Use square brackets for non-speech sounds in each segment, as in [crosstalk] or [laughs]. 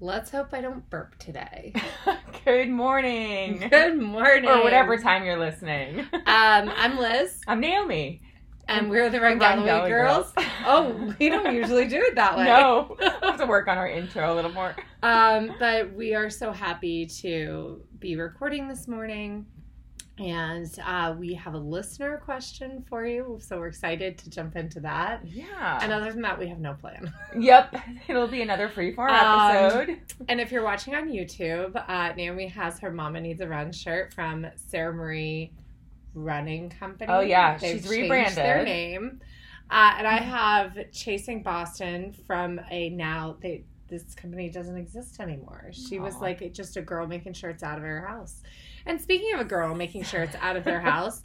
Let's hope I don't burp today. [laughs] Good morning. Good morning. or whatever time you're listening. Um, I'm Liz, I'm Naomi. and we're the Run Galloway girls. Girls. [laughs] oh, we don't usually do it that way. No, we'll have to work on our intro a little more. Um, but we are so happy to be recording this morning. And uh, we have a listener question for you. So we're excited to jump into that. Yeah. And other than that, we have no plan. yep. [laughs] It'll be another freeform Um, episode. And if you're watching on YouTube, uh, Naomi has her Mama Needs a Run shirt from Sarah Marie Running Company. Oh, yeah, They've she's rebranded. their name. Uh, and I have Chasing Boston from a now they this company doesn't exist anymore. She was like just a girl making shirts out of her house. And speaking of a girl making shirts out of their [laughs] house,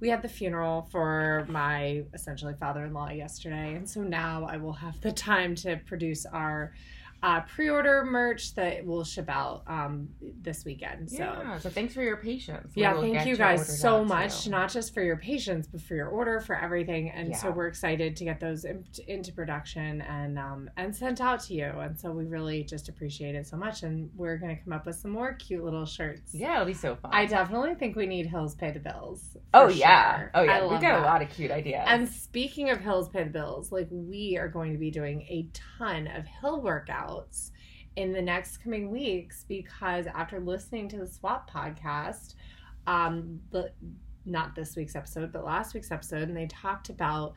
we had the funeral for my essentially father-in-law yesterday, and so now I will have the time to produce our uh, pre-order merch that will ship out um, this weekend. So. yeah. So thanks for your patience. Yeah, We'll thank you guys so much, too. not just for your patience, but for your order, for everything. And so we're excited to get those in, into production and um, and sent out to you. And so we really just appreciate it so much. And we're gonna come up with some more cute little shirts. Yeah, it'll be so fun. I definitely think we need Hills Pay the Bills. oh yeah. sure. Oh yeah. We got that. a lot of cute ideas. And speaking of Hills Pay the Bills, like we are going to be doing a ton of hill workouts in the next coming weeks because after listening to the Swap podcast, um, the not this week's episode, but last week's episode, and they talked about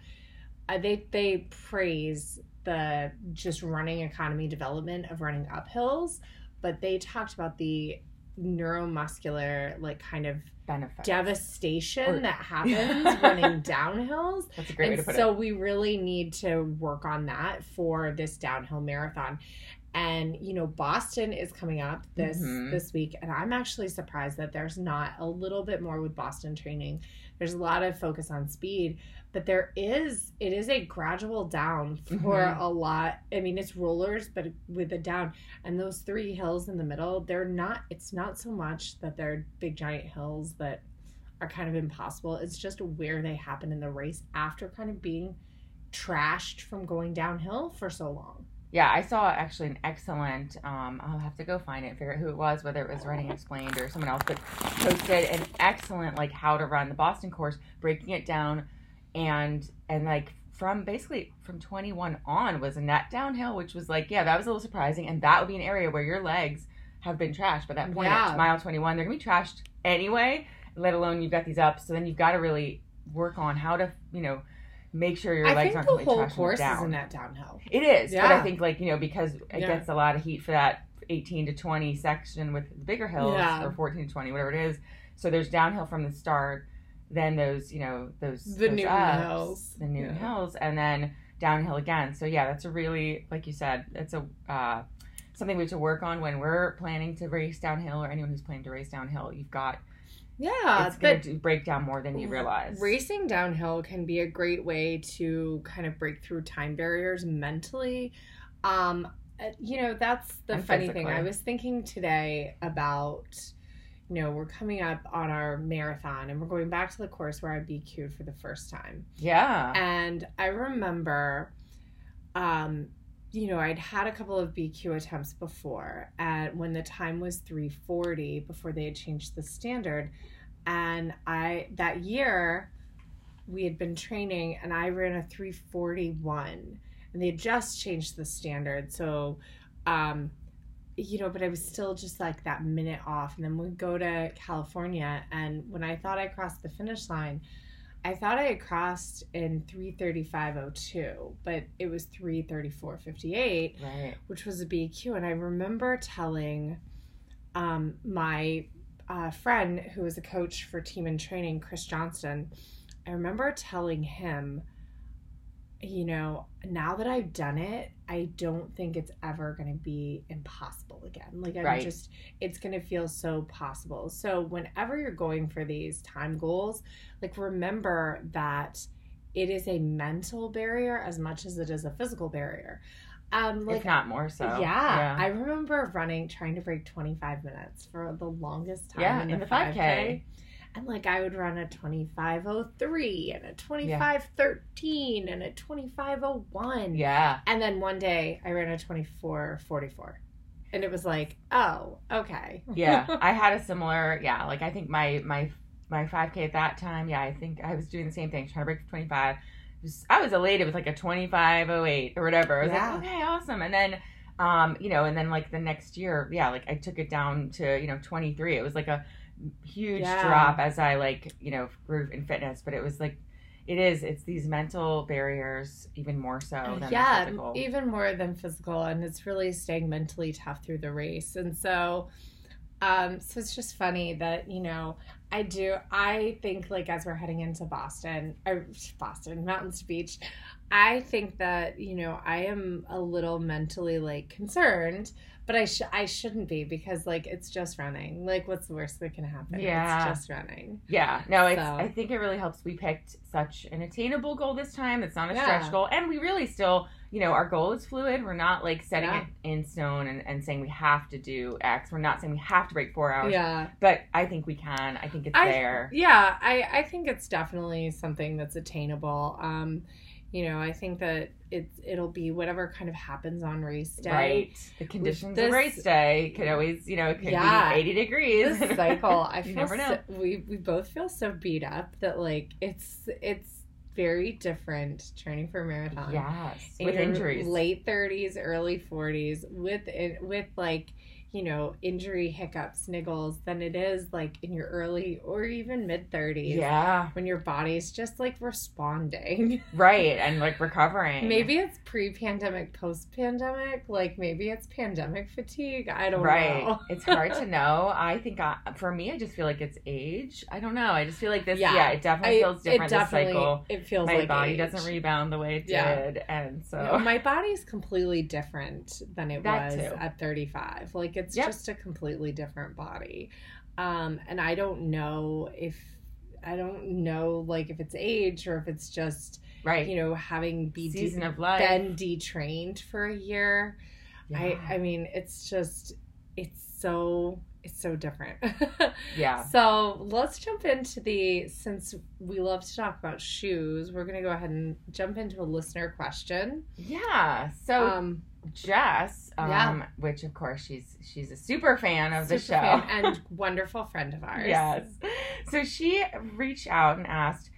uh, they they praise the just running economy development of running up hills, but they talked about the neuromuscular like kind of benefits. devastation Or- that [laughs] happens running downhills. That's a great way And to put so it. we really need to work on that for this downhill marathon. And you know, Boston is coming up this Mhm. this week, and I'm actually surprised that there's not a little bit more with Boston training. There's a lot of focus on speed, but there is it is a gradual down for Mhm. a lot. I mean, it's rollers, but with a down, and those three hills in the middle, they're not. It's not so much that they're big giant hills that are kind of impossible. It's just where they happen in the race after kind of being trashed from going downhill for so long. Yeah, I saw actually an excellent. Um, I'll have to go find it, and figure out who it was, whether it was Running Explained or someone else, but posted an excellent like how to run the Boston course, breaking it down, and and like from basically from 21 on was a net downhill, which was like yeah, that was a little surprising, and that would be an area where your legs have been trashed by that point Yeah. at mile 21. They're gonna be trashed anyway, let alone you've got these up. So then you've got to really work on how to you know make sure your I legs aren't the completely whole trashing course down. is in that downhill. It is, but I think like you know because it Yeah. gets a lot of heat for that 18 to 20 section with the bigger hills Yeah. or 14 to 20 whatever it is. So there's downhill from the start, then those you know those The those Newton ups, Hills. the Newton Yeah. Hills, and then downhill again. So yeah, that's a really like you said, it's a uh, something we have to work on when we're planning to race downhill or anyone who's planning to race downhill. You've got Yeah, it's going to break down more than you realize. Racing downhill can be a great way to kind of break through time barriers mentally. Um, uh, you know, that's the And funny thing. I was thinking today about, you know, we're coming up on our marathon and we're going back to the course where I BQ'd for the first time. Yeah. And I remember, um, you know, I'd had a couple of BQ attempts before, and when the time was 340 before they had changed the standard, and I that year we had been training, and I ran a 341, and they had just changed the standard, so. Um, you know, but I was still just like that minute off. And then we go to California, and when I thought I crossed the finish line, I thought I had crossed in 335.02, but it was 334.58, right. which was a BQ. And I remember telling um, my uh, friend who was a coach for Team in Training, Chris Johnston, I remember telling him, you know, now that I've done it, I don't think it's ever going to be impossible again. Like, I'm Right. just, it's going to feel so possible. So, whenever you're going for these time goals, like, remember that it is a mental barrier as much as it is a physical barrier. Um, like, if not more so. yeah, I remember running, trying to break 25 minutes for the longest time Yeah, in, in the the 5K. 5K. And like I would run a 2503 and a 2513 and a 2501. yeah. And then one day I ran a 2444. and it was like, oh, okay. yeah, [laughs] I had a similar. Yeah, like I think my my my 5K at that time. Yeah, I think I was doing the same thing, trying to break 25. Just, I was elated with like a 2508 or whatever. I was Yeah. like, okay, awesome. And then, um, you know, and then like the next year, yeah, like I took it down to you know 23. It was like a huge Yeah. drop as I like you know grew in fitness, but it was like. It is. It's these mental barriers, even more so than yeah, physical. even more than physical, and it's really staying mentally tough through the race. And so, um, so it's just funny that you know I do. I think like as we're heading into Boston or Boston Mountains to Beach, I think that you know I am a little mentally like concerned, but I sh- I shouldn't be because like it's just running. Like, what's the worst that can happen? Yeah. it's just running. Yeah, no, it's, So- I think it really helps. We picked such an attainable goal this time. It's not a Yeah. stretch goal, and we really still, you know, our goal is fluid. We're not like setting Yeah. it in stone and, and saying we have to do X. We're not saying we have to break four hours. Yeah. But I think we can. I think it's I- there. Yeah, I, I think it's definitely something that's attainable. Um, you know, I think that it's it'll be whatever kind of happens on race day. Right. The conditions this- of race day could always, you know, it could Yeah. be 80 degrees. This cycle, [laughs] I You feel never know. so, we we both feel so beat up that like it's it's very different training for a marathon. yes. in With injuries. late 30s, early 40s with with like you know injury hiccups, niggles than it is like in your early or even mid 30s. Yeah. when your body's just like responding. [laughs] Right. And like recovering. maybe it's pre-pandemic, post-pandemic. Like maybe it's pandemic fatigue. I don't right know. [laughs] it's hard to know i think I, for me i just feel like it's age i don't know i just feel like this yeah, Yeah. it definitely feels different it definitely this cycle it feels like my like body age. doesn't rebound the way it Yeah. did and so No, my body's completely different than it That was too. at 35. Like it's Yep. just a completely different body. Um and I don't know if I don't know like if it's age or if it's just, right you know, having be season of life been detrained for a year. I. I mean, it's just it's so it's so different. [laughs] yeah So let's jump into the since we love to talk about shoes, we're gonna go ahead and jump into a listener question. yeah so Um jess um yeah. which of course she's she's a super fan of the show and [laughs] wonderful friend of ours. Yes. So she reached out and asked,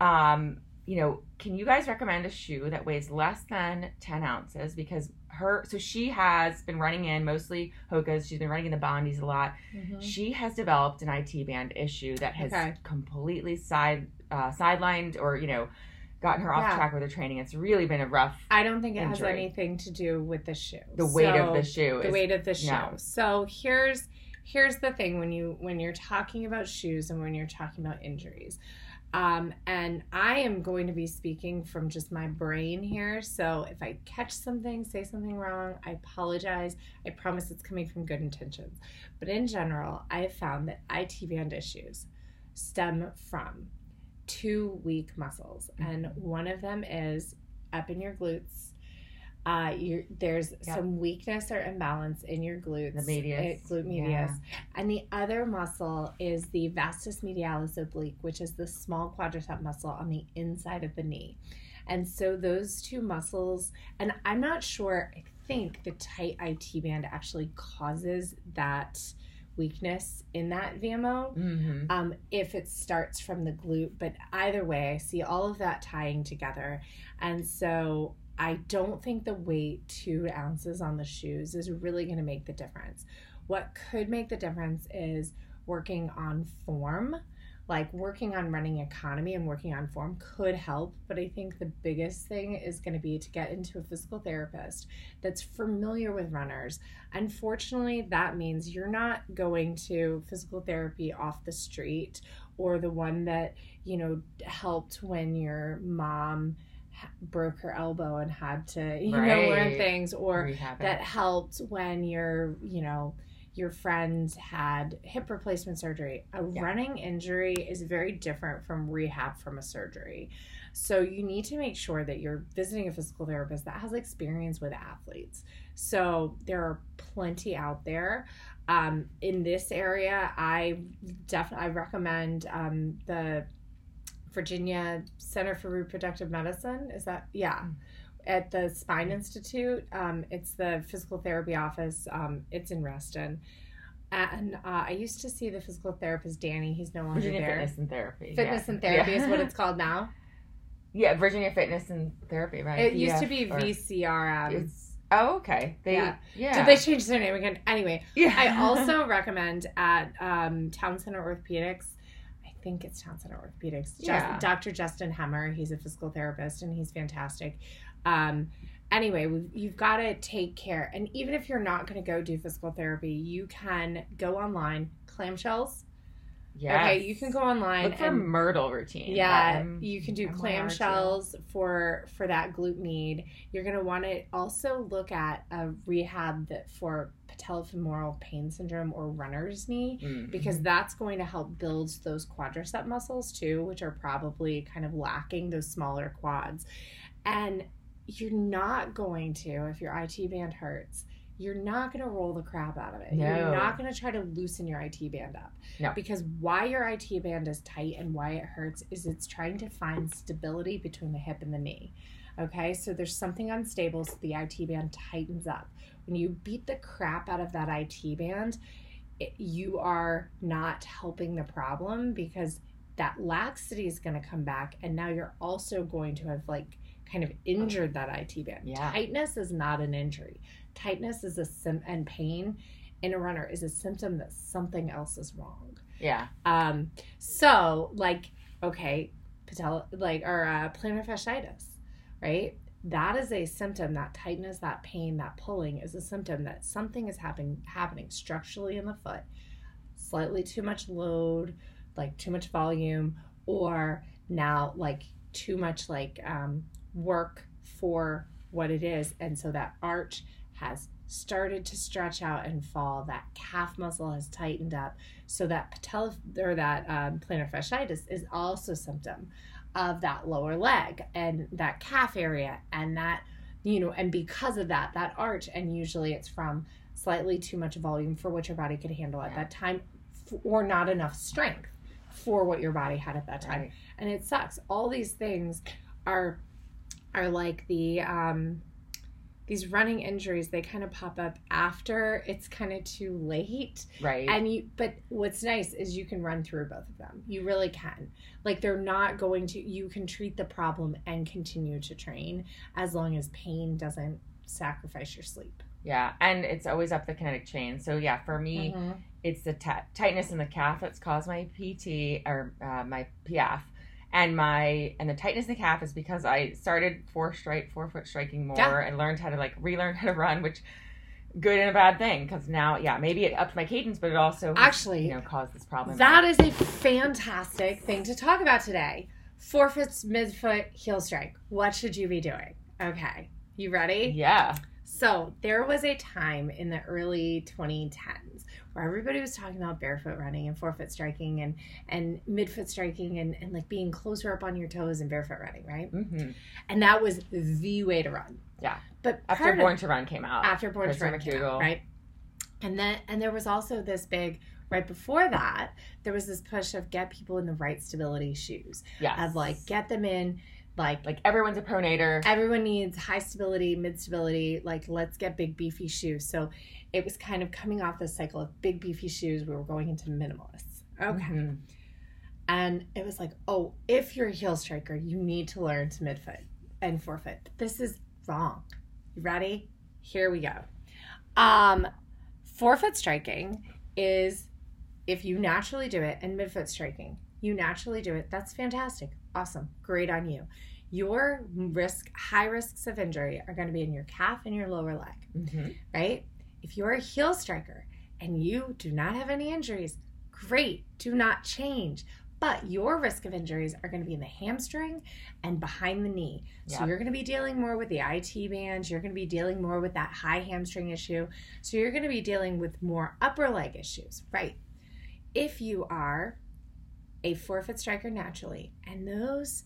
um, you know, can you guys recommend a shoe that weighs less than 10 ounces? Because her, so she has been running in mostly Hoka's. She's been running in the Bondis a lot. Mhm. She has developed an IT band issue that has Okay. completely side uh, sidelined or, you know, gotten her off Yeah. track with her training. It's really been a rough, I don't think it has anything to do with the shoe. the weight So- of the shoe. the is- weight of the shoe. no. So here's here's the thing when you when you're talking about shoes and when you're talking about injuries. Um, and I am going to be speaking from just my brain here. So if I catch something, say something wrong, I apologize. I promise it's coming from good intentions. But in general, I have found that IT band issues stem from two weak muscles, and one of them is up in your glutes. Uh, you there's Yep. some weakness or imbalance in your glutes, The medius. uh, glute medius, and the other muscle is the vastus medialis oblique, which is the small quadricep muscle on the inside of the knee. And so those two muscles, and I'm not sure. I think the tight IT band actually causes that weakness in that VMO Mhm. um, if it starts from the glute. But either way, I see all of that tying together. And so I don't think the weight, two ounces on the shoes, is really going to make the difference. What could make the difference is working on form. Like working on running economy and working on form could help, but I think the biggest thing is going to be to get into a physical therapist that's familiar with runners. Unfortunately, that means you're not going to physical therapy off the street or the one that, you know, helped when your mom broke her elbow and had to, you know, learn things or that helped when you're you know, your friend had hip replacement surgery. A Yeah. running injury is very different from rehab from a surgery. So you need to make sure that you're visiting a physical therapist that has experience with athletes. So there are plenty out there. Um, in this area, I definitely I recommend um, the Virginia Center for Reproductive Medicine. Is that yeah? At the Spine Institute. Um, it's the physical therapy office. Um, it's in Reston. And uh, I used to see the physical therapist Danny. He's no longer Virginia there. Fitness and Therapy. Fitness yeah. and therapy Yeah. is what it's called now. [laughs] yeah, Virginia Fitness and Therapy, right? It used to be or- VCRM. Oh, okay. They, Yeah. yeah. Did they change their name again? Anyway, Yeah. I also [laughs] recommend at um, Town Center Orthopedics. I think it's Town Center Orthopedics. Just- Yeah. Dr. Justin Hemmer. He's a physical therapist and he's fantastic. Um, anyway, we've, you've got to take care. And even if you're not going to go do physical therapy, you can go online. Clamshells. Yes. Okay, you can go online Look for and Myrtl routine. yeah, Um, you can do clamshells for for that glute need. You're gonna want to also look at a rehab that for patellofemoral pain syndrome or runner's knee Mm. because that's going to help build those quadricep muscles too, which are probably kind of lacking those smaller quads. And you're not going to if your IT band hurts. You're not going to roll the crap out of it. No. You're not going to try to loosen your IT band up. No. Because why your IT band is tight and why it hurts is it's trying to find stability between the hip and the knee. Okay, so there's something unstable, so the IT band tightens up. When you beat the crap out of that IT band, it, you are not helping the problem because that laxity is going to come back, and now you're also going to have like kind of injured that IT band. Yeah. Tightness is not an injury. Tightness is a sim and pain in a runner is a symptom that something else is wrong. Yeah. Um, so like, okay, patella, like, or uh, plantar fasciitis, right? That is a symptom. That tightness, that pain, that pulling is a symptom that something is happening happening structurally in the foot. Slightly too much load, like too much volume, or now like too much like um, work for what it is, and so that arch has started to stretch out and fall. That calf muscle has tightened up so that patella or that um, plantar fasciitis is also a symptom of that lower leg and that calf area and that you know and because of that that arch and usually it's from slightly too much volume for what your body could handle at Yeah. that time or not enough strength for what your body had at that time Right. and it sucks all these things are are like the um these running injuries they kind of pop up after it's kind of too late Right. and you but what's nice is you can run through both of them you really can like they're not going to you can treat the problem and continue to train as long as pain doesn't sacrifice your sleep yeah. And it's always up the kinetic chain. So yeah, for me, Mm-hmm. it's the ti- tightness in the calf that's caused my PT or uh, my PF. And my and the tightness in the calf is because I started four strike four foot striking more Yeah. and learned how to like relearn how to run, which good and a bad thing because now yeah maybe it upped my cadence, but it also Actually, you know caused this problem. that is a fantastic thing to talk about today. Forefoot's midfoot heel strike. What should you be doing? Okay. You ready? Yeah So there was a time in the early 2010s where everybody was talking about barefoot running and forefoot striking and and midfoot striking and, and like being closer up on your toes and barefoot running, right? hmm And that was the way to run. Yeah. But after of- Born to Run came out. after Born to Run came out, right? And then and there was also this big right before that there was this push of get people in the right stability shoes yes. of like get them in like like everyone's a pronator. everyone needs high stability, mid stability. Like, let's get big, beefy shoes. So it was kind of coming off this cycle of big, beefy shoes. We were going into minimalists. Okay. Mhm. And it was like, oh, if you're a heel striker, you need to learn to midfoot and forefoot. This is wrong. You ready? Here we go. Um, forefoot striking is if you naturally do it, and midfoot striking, you naturally do it. That's fantastic. Awesome. Great on you. Your risk, high risks of injury are going to be in your calf and your lower leg Mhm. right? If you're a heel striker and you do not have any injuries, great, do not change. But your risk of injuries are going to be in the hamstring and behind the knee. So Yep. you're going to be dealing more with the IT bands. You're going to be dealing more with that high hamstring issue. So you're going to be dealing with more upper leg issues, right? If you are a forefoot striker naturally, and those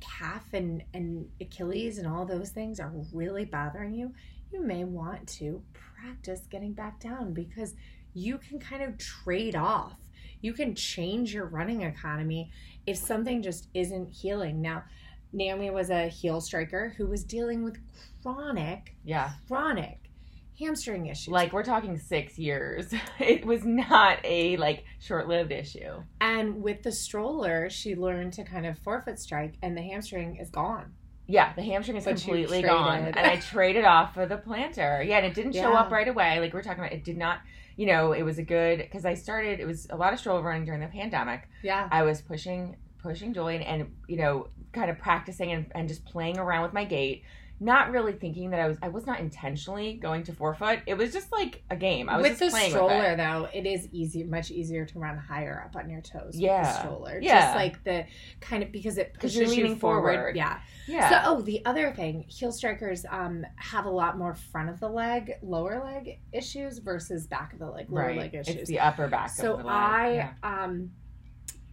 calf and, and Achilles and all those things are really bothering you, you may want to practice getting back down because you can kind of trade off. You can change your running economy if something just isn't healing. Now, Naomi was a heel striker who was dealing with chronic, Yeah. chronic hamstring issues. Like we're talking six years. [laughs] It was not a like short-lived issue. and with the stroller, she learned to kind of forefoot strike, and the hamstring is gone. Yeah, the hamstring is But completely gone, and I traded off for the plantar. Yeah, and it didn't show Yeah. up right away. Like we're talking about, it did not. You know, it was a good because I started. It was a lot of stroller running during the pandemic. Yeah. I was pushing pushing Julie and, and you know kind of practicing and, and just playing around with my gait not really thinking that I was I was not intentionally going to forefoot it was just like a game I was with just the playing stroller, with it. though, it is easy, much easier to run higher up on your toes. With Yeah. the stroller, Yeah. just like the kind of because it pushes you're you leaning forward. forward. Yeah. yeah So, oh, the other thing, heel strikers um, have a lot more front of the leg, lower leg issues versus back of the leg, lower right leg issues. it's the upper back so of the leg. I, yeah. um,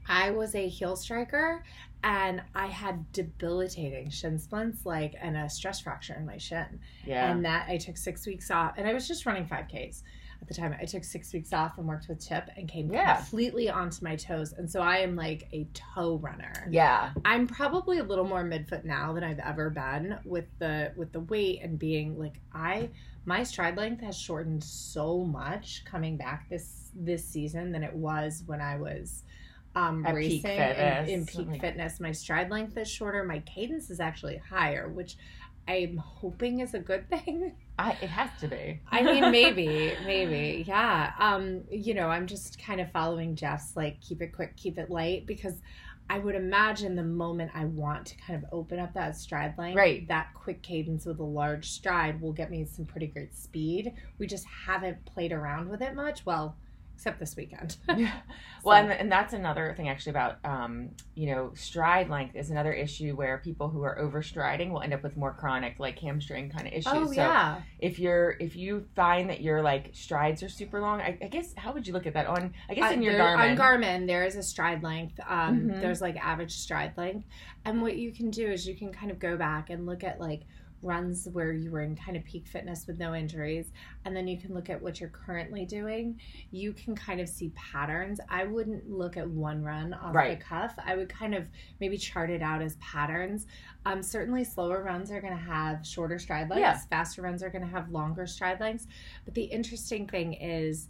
I was a heel striker, and I had debilitating shin splints, like and a stress fracture in my shin, yeah and that I took six weeks off, and I was just running five Ks. At the time, I took six weeks off and worked with Chip and came Yeah. completely onto my toes. And so I am like a toe runner. yeah I'm probably a little more midfoot now than I've ever been with the with the weight and being like I my stride length has shortened so much coming back this this season than it was when I was um At racing and in peak Like- fitness. My stride length is shorter, my cadence is actually higher, which I'm hoping is a good [laughs] thing. I, it has to be I mean, [laughs] maybe, maybe, yeah. Um, you know, I'm just kind of following Jeff's like keep it quick, keep it light because I would imagine the moment I want to kind of open up that stride length, Right. that quick cadence with a large stride will get me some pretty great speed. We just haven't played around with it much. Well, except this weekend. [laughs] Yeah. [laughs] Well, So- and, and that's another thing actually about, um, you know, stride length is another issue where people who are overstriding will end up with more chronic, like hamstring kind of issues. oh so yeah, if you're, if you find that your like strides are super long, I, I guess, how would you look at that on, I guess Uh, in your there- Garmin. On Garmin, there is a stride length. Um, Mhm. There's like average stride length, and what you can do is you can kind of go back and look at like runs where you were in kind of peak fitness with no injuries, and then you can look at what you're currently doing. You can kind of see patterns. I wouldn't look at one run off Right. the cuff. I would kind of maybe chart it out as patterns. Um, certainly, slower runs are going to have shorter stride lengths. Yeah. Faster runs are going to have longer stride lengths. But the interesting thing is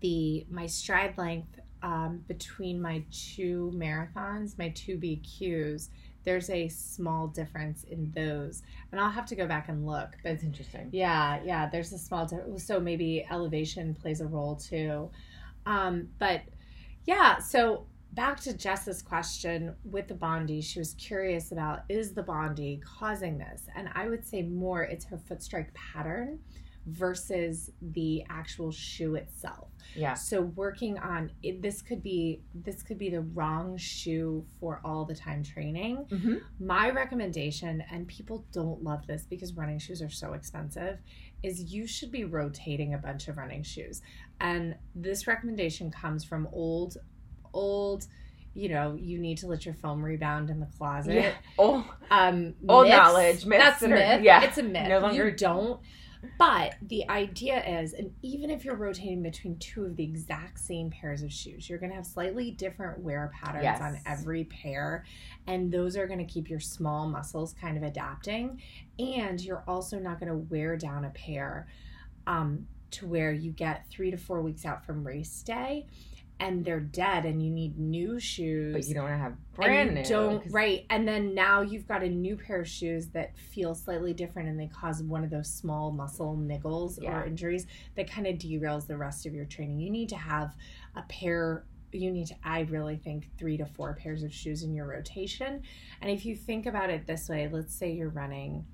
the my stride length um, between my two marathons, my two BQs, there's a small difference in those, and I'll have to go back and look. But That's interesting. yeah, yeah, there's a small difference. So maybe elevation plays a role too. Um, but yeah, so back to Jess's question with the Bondi, she was curious about is the Bondi causing this? And I would say more it's her foot strike pattern versus the actual shoe itself. Yeah. So working on it, this could be this could be the wrong shoe for all the time training. Mm-hmm. My recommendation, and people don't love this because running shoes are so expensive, is you should be rotating a bunch of running shoes. And this recommendation comes from old, old, you know, you need to let your foam rebound in the closet. Yeah. Oh, Um, Old myths. knowledge, myths That's a that are- myth. yeah, it's a myth. no longer- You don't. But the idea is, and even if you're rotating between two of the exact same pairs of shoes, you're going to have slightly different wear patterns Yes. on every pair. And those are going to keep your small muscles kind of adapting. And you're also not going to wear down a pair um, to where you get three to four weeks out from race day and they're dead and you need new shoes but you don't want to have and brand new. don't 'cause- right and then now you've got a new pair of shoes that feel slightly different and they cause one of those small muscle niggles Yeah. or injuries that kind of derails the rest of your training you need to have a pair you need to i really think three to four pairs of shoes in your rotation and if you think about it this way let's say you're running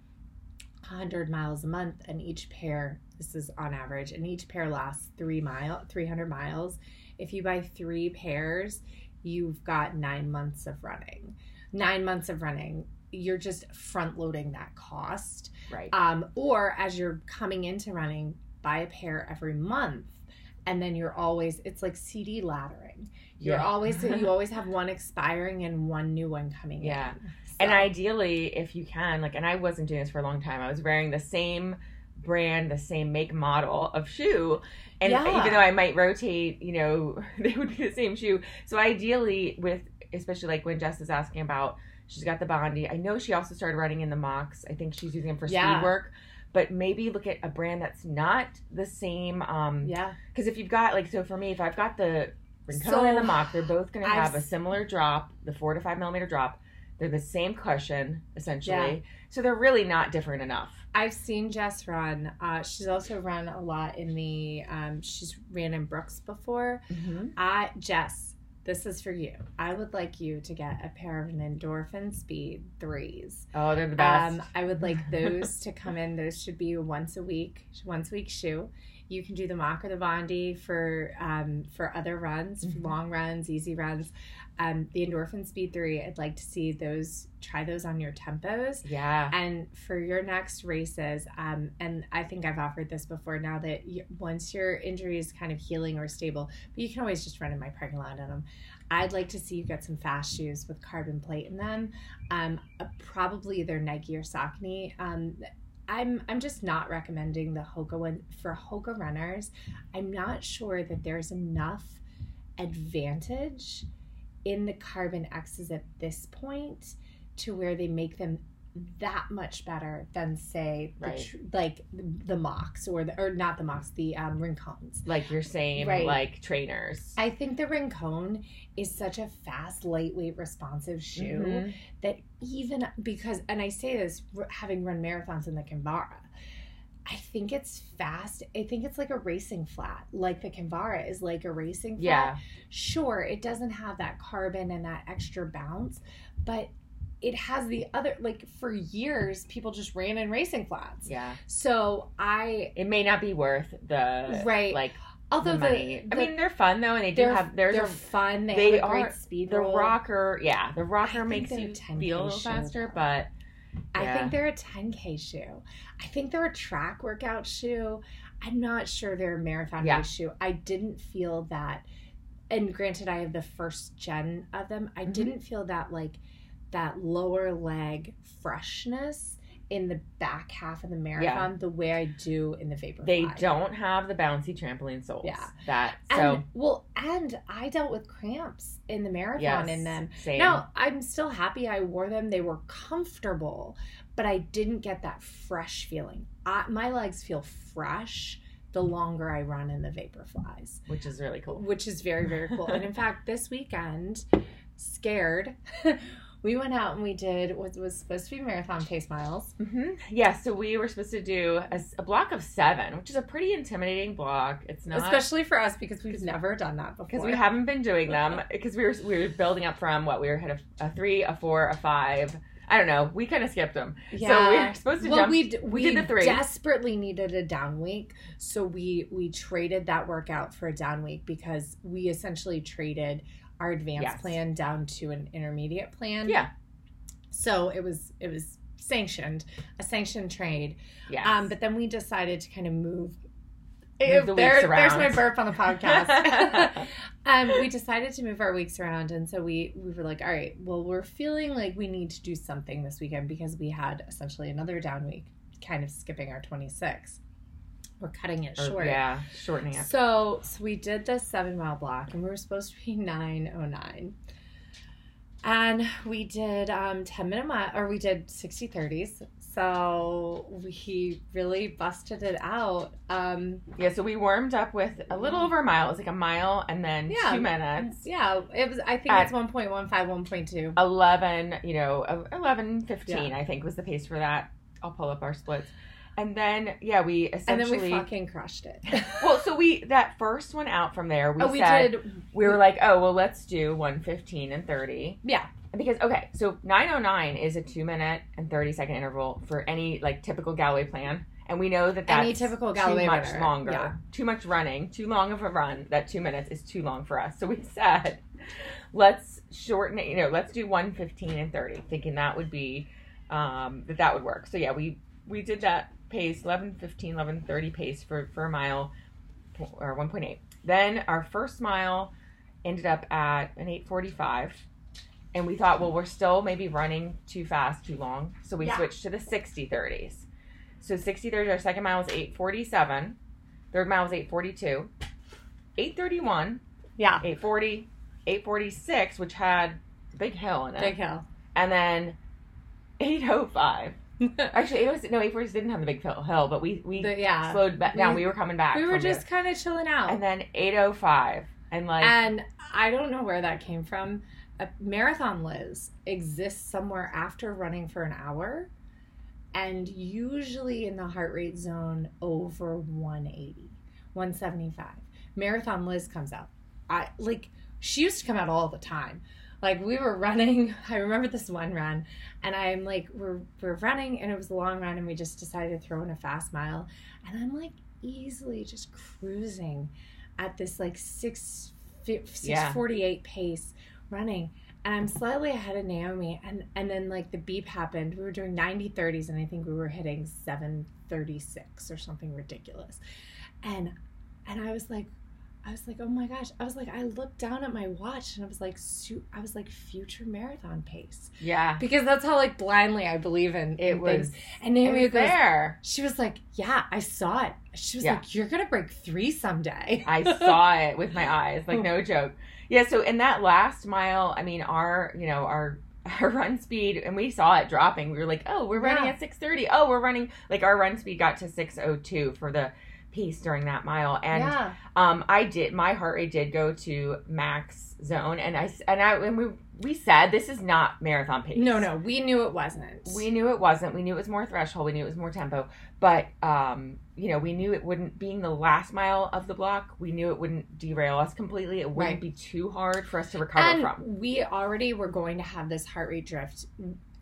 100 miles a month and each pair this is on average and each pair lasts three mile 300 miles if you buy three pairs you've got nine months of running nine months of running you're just front loading that cost right. um, or as you're coming into running buy a pair every month and then you're always it's like cd laddering you're Yeah. always [laughs] you always have one expiring and one new one coming Yeah. in And So- ideally, if you can, like, and I wasn't doing this for a long time, I was wearing the same brand, the same make model of shoe. And Yeah. even though I might rotate, you know, [laughs] they would be the same shoe. So ideally, with especially like when Jess is asking about, She's got the Bondi. I know she also started running in the Machs. I think she's using them for Yeah. speed work. But maybe look at a brand that's not the same. Um, Yeah. because if you've got like, so for me, if I've got the Rincon So, and the Mach, they're both going to I've have a similar drop, the four to five millimeter drop. They're the same cushion essentially, Yeah. so they're really not different enough. I've seen Jess run. Uh, she's also run a lot in the. Um, she's ran in Brooks before. Mm-hmm. I Jess, this is for you. I would like you to get a pair of an Endorphin Speed threes. Oh, they're the best. Um, I would like [laughs] those to come in. Those should be once a week, once a week shoe. You can do the Mach or the Bondi for um, for other runs, Mhm. long runs, easy runs. Um, the Endorphin Speed three, I'd like to see those. Try those on your tempos. yeah. And for your next races, um, and I think I've offered this before now that you, once your injury is kind of healing or stable, but you can always just run in my parking lot in them. I'd like to see you get some fast shoes with carbon plate in them. Um, uh, probably either Nike or Saucony. Um, I'm I'm just not recommending the Hoka one for Hoka runners. I'm not sure that there's enough advantage in the carbon X's at this point to where they make them that much better than say the tr- like the Machs or the or not the Machs the um rincons like your same Right. like trainers. i think the rincon is such a fast lightweight responsive shoe Mhm. that even because and i say this having run marathons in the Kinvara, i think it's fast i think it's like a racing flat like the Kinvara is like a racing flat Yeah. sure it doesn't have that carbon and that extra bounce but it has the other like for years people just ran in racing flats Yeah. so i It may not be worth the Right. like although the money. the I mean, they're fun though, and they do have. There's they're a fun they, they have a are- speed the roll. rocker. Yeah, the rocker makes you 10K feel a little faster, though. but I think they're a 10K shoe. I think they're a track workout shoe. I'm not sure they're a marathon Yeah. race shoe. I didn't feel that. And granted, I have the first gen of them. I Mhm. didn't feel that like that lower leg freshness in the back half of the marathon the way I do in the Vaporfly. they don't have the bouncy trampoline soles. Yeah. That And, so well, and I dealt with cramps in the marathon yes, in them. Same. No, I'm still happy I wore them. They were comfortable, but I didn't get that fresh feeling. I, my legs feel fresh the longer I run in the Vaporflies, which is really cool. which is very, very cool. and in [laughs] fact, this weekend, scared, we went out and we did what was supposed to be marathon pace miles. hmm Yeah, so we were supposed to do a block of seven, which is a pretty intimidating block. It's not Especially for us because we've never done that before. because we haven't been doing them [laughs] because we were we were building up from what we were had a, a three, a four, a five. I don't know. We kind of skipped them. Yeah. So we were supposed to well, jump. we d- we we, did the three. desperately needed a down week, so we we traded that workout for a down week because we essentially traded our advanced Yes. plan down to an intermediate plan. Yeah. So it was it was sanctioned, a sanctioned trade. Yeah. Um, but then we decided to kind of move. Move the there, there's my burp on the podcast. [laughs] um, we decided to move our weeks around, and so we we were like, all right, well, we're feeling like we need to do something this weekend because we had essentially another down week, kind of skipping our 26. We're cutting it Or- short. yeah, shortening it. So so we did the seven mile block, and we were supposed to be 909. And we did um 10 minute mile or we did 60 30s. So we really busted it out. Um Yeah, so we warmed up with a little over a mile. It was like a mile and then Yeah. two minutes. yeah, it was I think it's 1.15 1.2. 11, you know, uh, 11, 15, Yeah. I think was the pace for that. I'll pull up our splits. And then, yeah, we essentially And then we fucking crushed it. [laughs] well, so we, that first one out from there, we oh, we said, did we were like, oh, well, let's do 115 and 30. Yeah. Because, okay, so 909 is a two minute and 30 second interval for any like typical Galloway plan. And we know that that's Any typical Galloway too much runner, longer, yeah. too much running, too long of a run. That two minutes is too long for us. So we [laughs] said, let's shorten it. You know, let's do 115 and 30, thinking that would be um, that that would work. So yeah, we we did that pace 11 15 11 30 pace for for a mile or 1.8 then our first mile ended up at an 845 and we thought well we're still maybe running too fast too long so we Yeah. switched to the 60 30s so 60 30s our second mile was 847 third mile was 842 831 Yeah. 840 846 which had big hill in it Big hill. and then 805. [laughs] Actually, it was no 846 didn't have the big hill, but we we yeah. slowed back down. We- We were coming back. we were just kind of chilling out. and then 805 and like And I don't know where that came from. A marathon Liz exists somewhere after running for an hour and usually in the heart rate zone over 180, 175. Marathon Liz comes out. I like she used to come out all the time. Like we were running, [laughs] I remember this one run, and I'm like, we're we're running, and it was a long run, and we just decided to throw in a fast mile, and I'm like easily just cruising at this like six six Yeah. pace running, and I'm slightly ahead of Naomi, and and then like the beep happened. We were doing 90 30s, and I think we were hitting seven thirty six or something ridiculous, and and I was like. I was like, oh my gosh! I was like, I looked down at my watch and I was like, su- I was like, future marathon pace yeah, because that's how like blindly I believe in it in was things. And Naomi was goes, there. she was like, yeah, I saw it. She was Yeah. like, you're gonna break three someday. [laughs] I saw it with my [laughs] eyes, like oh. no joke. Yeah, so in that last mile, I mean, our you know our [laughs] our run speed, and we saw it dropping. We were like, oh, we're running Yeah. at six thirty. Oh, we're running like our run speed got to six oh two for the pace during that mile, and yeah, um, I did my heart rate did go to max zone, and i and I and we we said this is not marathon pace. no, no, we knew it wasn't. We knew it wasn't. We knew it was more threshold. We knew it was more tempo. But um, you know, we knew it wouldn't being the last mile of the block. We knew it wouldn't derail us completely. It wouldn't Right. be too hard for us to recover and from. we already were going to have this heart rate drift.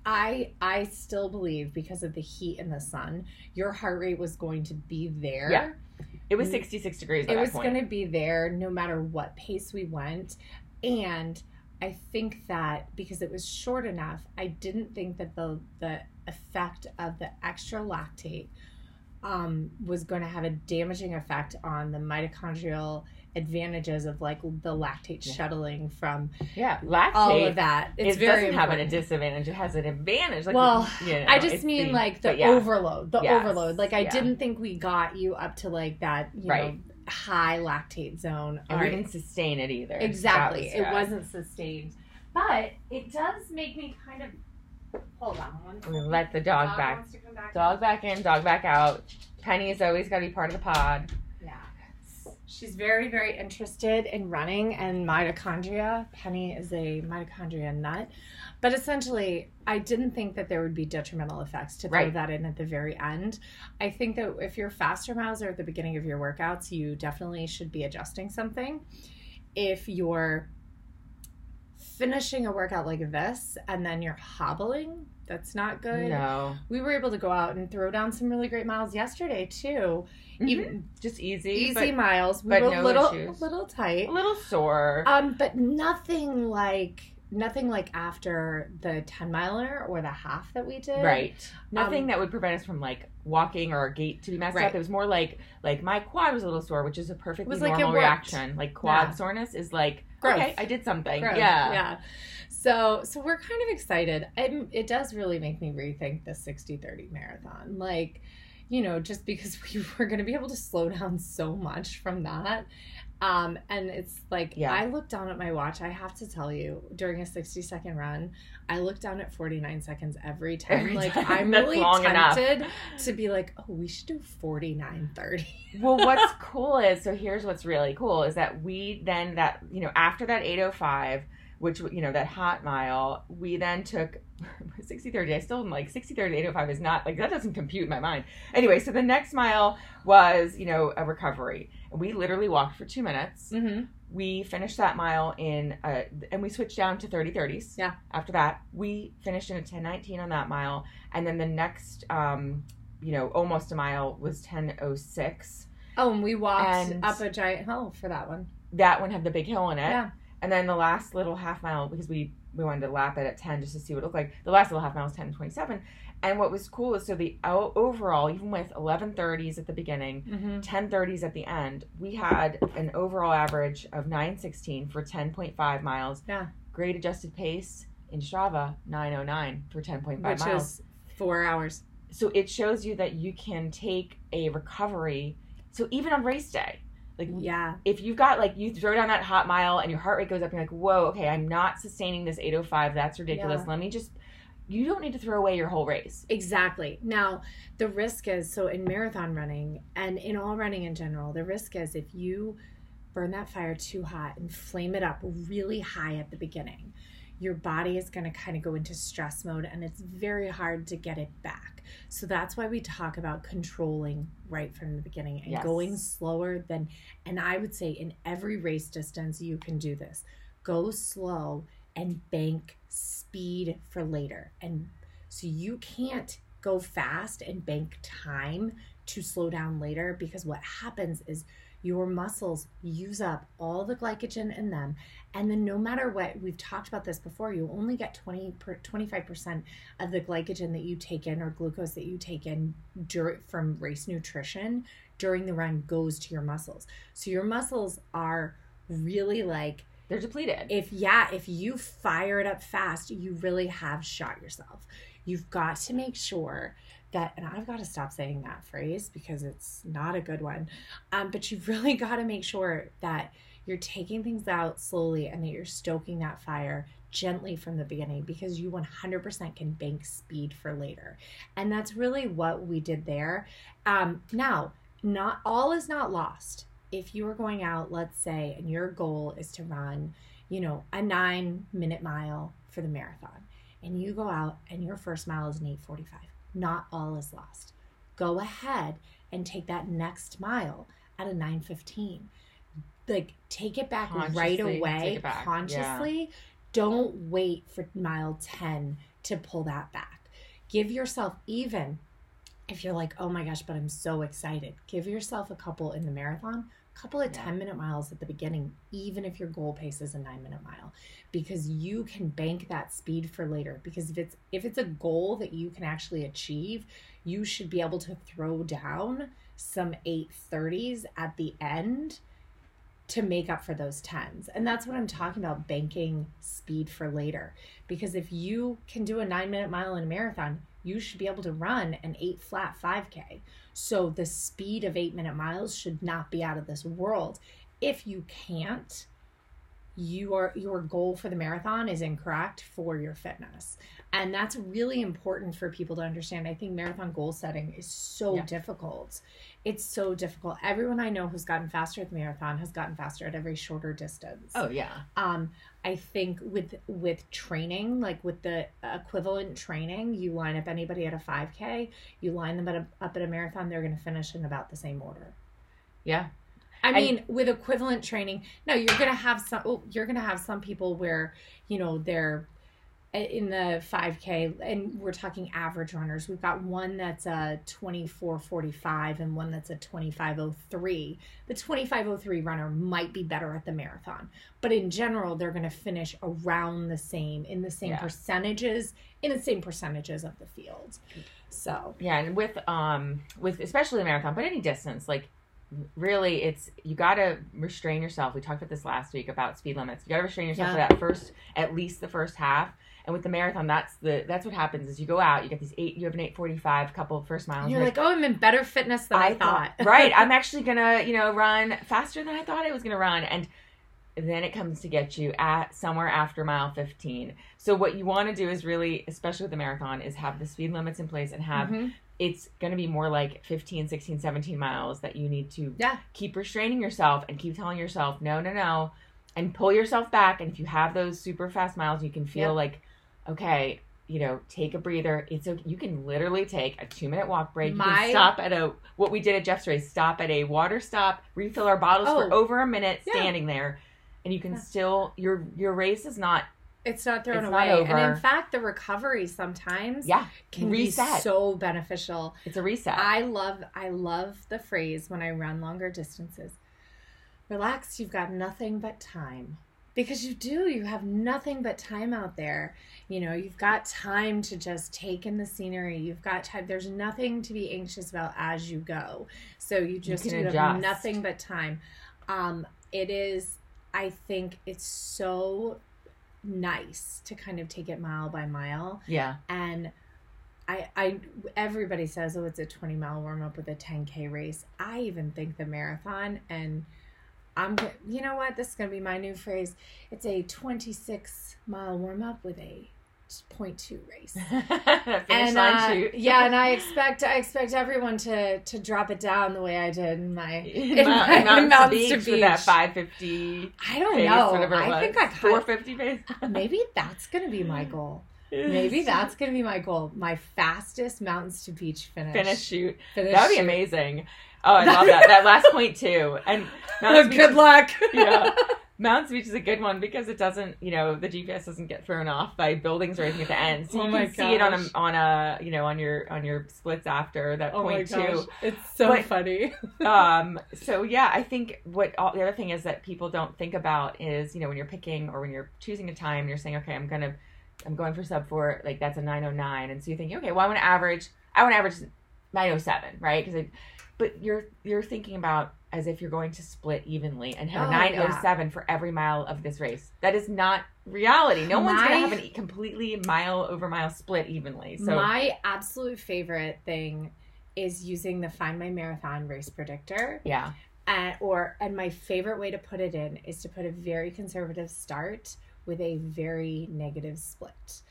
I I still believe because of the heat and the sun, your heart rate was going to be there. Yeah. It was sixty six degrees. At it was going to be there no matter what pace we went and i think that because it was short enough i didn't think that the the effect of the extra lactate um, was going to have a damaging effect on the mitochondrial advantages of like the lactate Yeah. shuttling from yeah, lactate. all of that it's it very doesn't have a disadvantage. It has an advantage. Like, Well, you know, I just mean the- like the yeah. overload, the Yes. overload. Like I Yeah. didn't think we got you up to like that, you Right. know, high lactate zone. and we didn't sustain it either. Exactly. Was- It wasn't sustained. But it does make me kind of hold on We let the dog, back. to come back. Dog back in, dog back out. Penny's always got to be part of the pod. She's very, very interested in running and mitochondria. Penny is a mitochondria nut. But essentially, I didn't think that there would be detrimental effects to throw Right. that in at the very end. I think that if your faster miles are at the beginning of your workouts, you definitely should be adjusting something. If you're finishing a workout like this and then you're hobbling, that's not good. No, We were able to go out and throw down some really great miles yesterday too. Even just easy, easy miles. We but were no a little issues. a little tight. a little sore. Um, but nothing like nothing like after the ten miler or the half that we did. Right. Nothing Um, that would prevent us from like walking or our gait to be messed Right. up. It was more like like my quad was a little sore, which is a perfectly was like normal worked. reaction. Like quad Yeah. soreness is like Growth. okay, I did something. Growth, Yeah. Yeah. So so we're kind of excited. It, it does really make me rethink the 60-30 marathon. Like, you know, just because [laughs] we were going to be able to slow down so much from that. Um, and it's like Yeah. I look down at my watch. I have to tell you, during a 60 second run, I look down at 49 seconds every time. Every like time. I'm [laughs] That's really long enough. tempted to be like, oh, we should do 49 30. [laughs] well, what's [laughs] cool is so here's what's really cool is that we then that you know after that 805, which you know that hot mile, we then took 60 30. I still am like 60 30 805 is not like that doesn't compute in my mind. Anyway, so the next mile was you know a recovery. We literally walked for two minutes. Mm-hmm. we finished that mile in uh, and we switched down to 30 30s Yeah. after that we finished in a 10 19 on that mile and then the next um you know almost a mile was 10 06 Oh, and we walked And- up a giant hill for that one. that one had the big hill in it Yeah. and then the last little half mile because we we wanted to lap it at 10 just to see what it looked like the last little half mile was 10 27 and what was cool is so the overall even with 11 30s at the beginning Mm-hmm. 1030s at the end, we had an overall average of 916 for 10.5 miles. Yeah. Grade adjusted pace in Strava, 909 for 10.5 Which miles. is four hours. so it shows you that you can take a recovery. So even on race day, Like Yeah. if you've got like you throw down that hot mile and your heart rate goes up, you're like, whoa, okay, I'm not sustaining this 805. That's ridiculous. Yeah. Let me just. You don't need to throw away your whole race. Exactly. Now, the risk is so in marathon running and in all running in general, the risk is if you burn that fire too hot and flame it up really high at the beginning, your body is going to kind of go into stress mode and it's very hard to get it back. So that's why we talk about controlling right from the beginning and Yes. going slower than and I would say in every race distance you can do this. Go slow and bank speed for later. And so you can't go fast and bank time to slow down later because what happens is your muscles use up all the glycogen in them and then no matter what we've talked about this before you only get 20 per, 25% of the glycogen that you take in or glucose that you take in dur- from race nutrition during the run goes to your muscles so your muscles are really like They're depleted. if yeah if you fire it up fast you really have shot yourself. You've got to make sure that and i've got to stop saying that phrase because it's not a good one um, but you've really [laughs] got to make sure that you're taking things out slowly and that you're stoking that fire gently from the beginning because you 100% can bank speed for later. And that's really what we did there. Um, now not all is not lost if you are going out let's say and your goal is to run you know a nine minute mile for the marathon and you go out and your first mile is an 845 not all is lost. Go ahead and take that next mile at a 915 like take it back right away back, yeah. consciously. Don't wait for mile 10 to pull that back. Give yourself even if you're like oh my gosh but i'm so excited give yourself a couple in the marathon couple of Yeah. 10 minute miles at the beginning even if your goal pace is a 9 minute mile because you can bank that speed for later because if it's if it's a goal that you can actually achieve you should be able to throw down some 830s at the end to make up for those 10s. And that's what I'm talking about banking speed for later. Because if you can do a nine minute mile in a marathon, you should be able to run an eight flat 5K. So the speed of eight minute miles should not be out of this world. If you can't, your your goal for the marathon is incorrect for your fitness and that's really important for people to understand i think marathon goal setting is so Yeah. difficult it's so difficult everyone i know who's gotten faster at the marathon has gotten faster at every shorter distance oh yeah. um i think with with training like with the equivalent training you line up anybody at a 5k you line them at a, up at a marathon they're going to finish in about the same order Yeah. I mean, with equivalent training, no, you're gonna have some. oh, You're gonna have some people where you know they're in the 5K, and we're talking average runners. We've got one that's a 24:45 and one that's a 25:03. The 25:03 runner might be better at the marathon, but in general, they're gonna finish around the same in the same Yeah. percentages in the same percentages of the field. So Yeah, and with um with especially the marathon, but any distance, like really it's you gotta restrain yourself. We talked about this last week about speed limits. You gotta restrain yourself Yeah. for that first at least the first half. And with the marathon, that's the that's what happens is you go out, you get these eight you have an eight forty five couple of first miles. you're like, oh, I'm in better fitness than I, thought. [laughs] right. I'm [laughs] actually gonna, you know, run faster than I thought I was gonna run. And then it comes to get you at somewhere after mile 15. So what you want to do is really, especially with the marathon, is have the speed limits in place and have Mhm. it's going to be more like 15, 16, 17 miles that you need to Yeah. keep restraining yourself and keep telling yourself, no, no, no, and pull yourself back. And if you have those super fast miles, you can feel Yep. like, okay, you know, take a breather. It's okay. You can literally take a two minute walk break. You can stop at a, what we did at Jeff's race, stop at a water stop, refill our bottles for Oh. over a minute Yeah. standing there. And you can Yeah. still, your, your race is not, It's not thrown It's not away. And in fact, the recovery sometimes yeah, can reset. be so beneficial. it's a reset. I love I love the phrase when I run longer distances. Relax, you've got nothing but time. Because you do, you have nothing but time out there. You know, you've got time to just take in the scenery. You've got time. There's nothing to be anxious about as you go. So you just can you have nothing but time. Um, it is, I think, it's so nice to kind of take it mile by mile yeah. and I, I everybody says oh it's a 20 mile warm up with a 10k race i even think the marathon and I'm, you know what? This is going to be my new phrase. It's a 26 mile warm up with a 0.2 race. [laughs] Finish and line uh, shoot. [laughs] yeah, and I [laughs] expect I expect everyone to to drop it down the way I did in my In in my in Mountains to Mountains to Beach that 550 I don't pace, know. whatever I was. think I kind 450 pace. maybe that's gonna be my goal. Maybe that's gonna be my goal. My fastest mountains to beach finish. finish shoot. Finish That would be amazing. Oh, I love that. That last point too. And [laughs] Mountains Beach Good luck. [laughs] Yeah. Mountains Beach is a good one because it doesn't, you know, the GPS doesn't get thrown off by buildings or anything at the end. So Oh you can see it on a on a you know on your on your splits after that Oh point gosh, two. it's so But- funny. [laughs] um so yeah i think what all the other thing is that people don't think about is you know when you're picking or when you're choosing a time you're saying okay i'm gonna i'm going for sub four like that's a 909 and so you're thinking okay well i want to average i want to average 907 right because but you're you're thinking about as if you're going to split evenly and have Oh, a 907 for every mile of this race. That is not reality. No one's gonna have a completely mile over mile split evenly so. My absolute favorite thing is using the Find My Marathon race predictor. yeah. And or and my favorite way to put it in is to put a very conservative start with a very negative split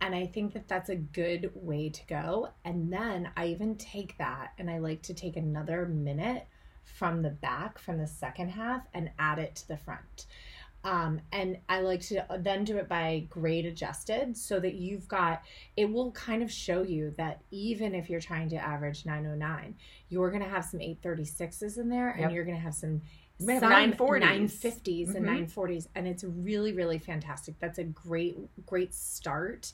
and i think that that's a good way to go and then i even take that and i like to take another minute from the back from the second half and add it to the front um, and i like to then do it by grade adjusted so that you've got it will kind of show you that even if you're trying to average 909 you're going to have some 836s in there and Yep. you're going to have some May have 940s. 950s and Mhm. 940s and it's really really fantastic. That's a great great start.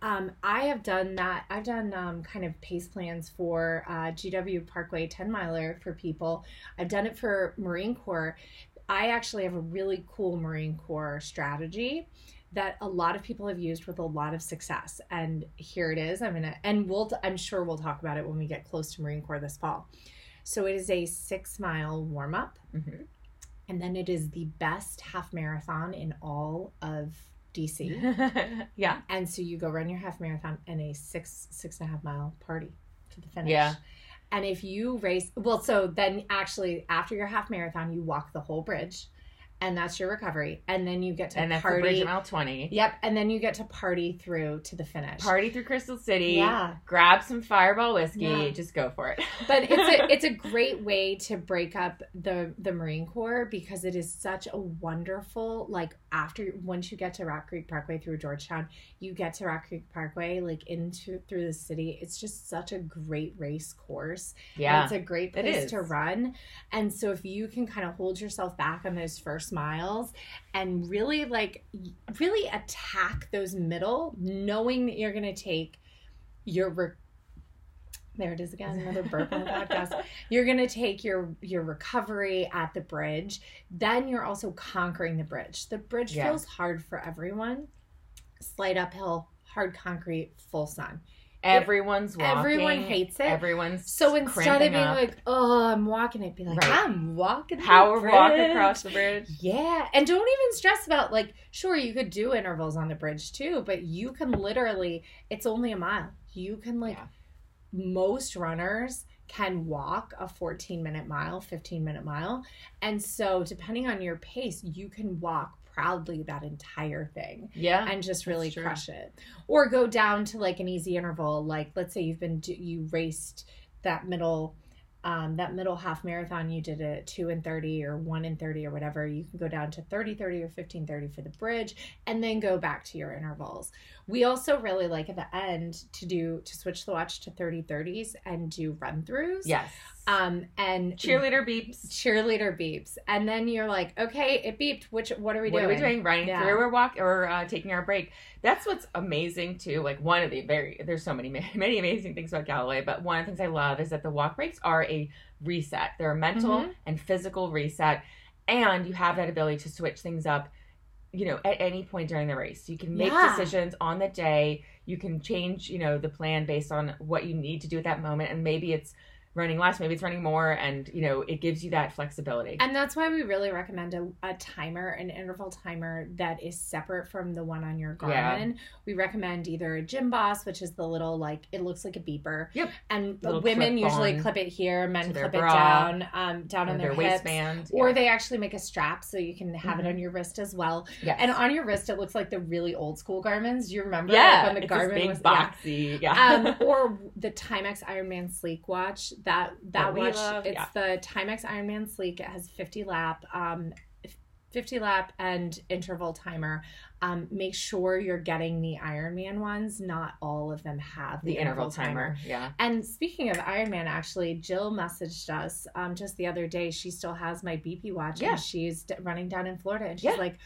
Um, i have done that i've done um, kind of pace plans for uh, gw parkway 10 miler for people. I've done it for marine corps. I actually have a really cool marine corps strategy that a lot of people have used with a lot of success and here it is. I'm gonna and we'll i'm sure we'll talk about it when we get close to marine corps this fall so it is a six mile warm up Mhm. and then it is the best half marathon in all of DC. [laughs] yeah and so you go run your half marathon and a six six and a half mile party to the finish. Yeah. And if you race, well, so then actually after your half marathon, you walk the whole bridge, and that's your recovery, and then you get to and the bridge party. mile 20 Yep, and then you get to party through to the finish. party through crystal city Yeah. grab some fireball whiskey Yeah. just go for it [laughs] but it's a [laughs] it's a great way to break up the the Marine Corps because it is such a wonderful like after once you get to Rock Creek Parkway through Georgetown, you get to Rock Creek Parkway like into through the city. It's just such a great race course. And yeah it's a great place to run. And so if you can kind of hold yourself back on those first miles and really like really attack those middle, knowing that you're going to take your there it is again, [laughs] another burp on the podcast. You're gonna take your your recovery at the bridge. Then you're also conquering the bridge. The bridge Yeah. feels hard for everyone. Slight uphill, hard concrete, full sun. everyone's walking Everyone hates it. everyone's So instead of being up. like, "Oh, I'm walking it," be like, Right. "I'm walking." the power walk across the bridge Yeah, and don't even stress about like. Sure, you could do intervals on the bridge too, but you can literally. It's only a mile. You can like. Yeah. Most runners can walk a 14 minute mile, 15 minute mile, and so depending on your pace, you can walk proudly that entire thing yeah and just really crush it. Or go down to like an easy interval. Like let's say you've been you raced that middle um, that middle half marathon you did at 2 and 30 or 1 and 30 or whatever. You can go down to 30 30 or 15 30 for the bridge and then go back to your intervals we also really like at the end to do to switch the watch to 30 30s and do run throughs yes. Um and cheerleader beeps. Cheerleader beeps. And then you're like okay it beeped. Which what are we what doing What are we doing? running Yeah. through or walk or uh, taking our break. That's what's amazing too like one of the very there's so many [laughs] many amazing things about galloway but one of the things i love is that the walk breaks are a reset. They're a mental Mhm. and physical reset. And you have that ability to switch things up you know at any point during the race. You can make Yeah. decisions on the day. You can change you know the plan based on what you need to do at that moment. And maybe it's running less, maybe it's running more, and you know it gives you that flexibility. And that's why we really recommend a, a timer, an interval timer that is separate from the one on your Garmin. Yeah. We recommend either a Gym Boss, which is the little like it looks like a beeper. Yep. And Little women clip usually clip it here, men clip it down, um, down on their, their hips. waistband, Or they actually make a strap so you can have Mhm. it on your wrist as well. Yes. And on your wrist, it looks like the really old school Garmin's. Do you remember? yeah, Like when the it's Garmin big was yeah. boxy. Yeah. um, [laughs] or the Timex Ironman Sleek watch. That that watch, love, it's yeah. the Timex Ironman Sleek. It has 50 lap, um, 50 lap and interval timer. Um, make sure you're getting the Ironman ones. Not all of them have the interval timer. Yeah. And speaking of Ironman, actually, Jill messaged us um, just the other day. She still has my BP watch, Yeah. and she's d- running down in Florida, and she's Yeah. like,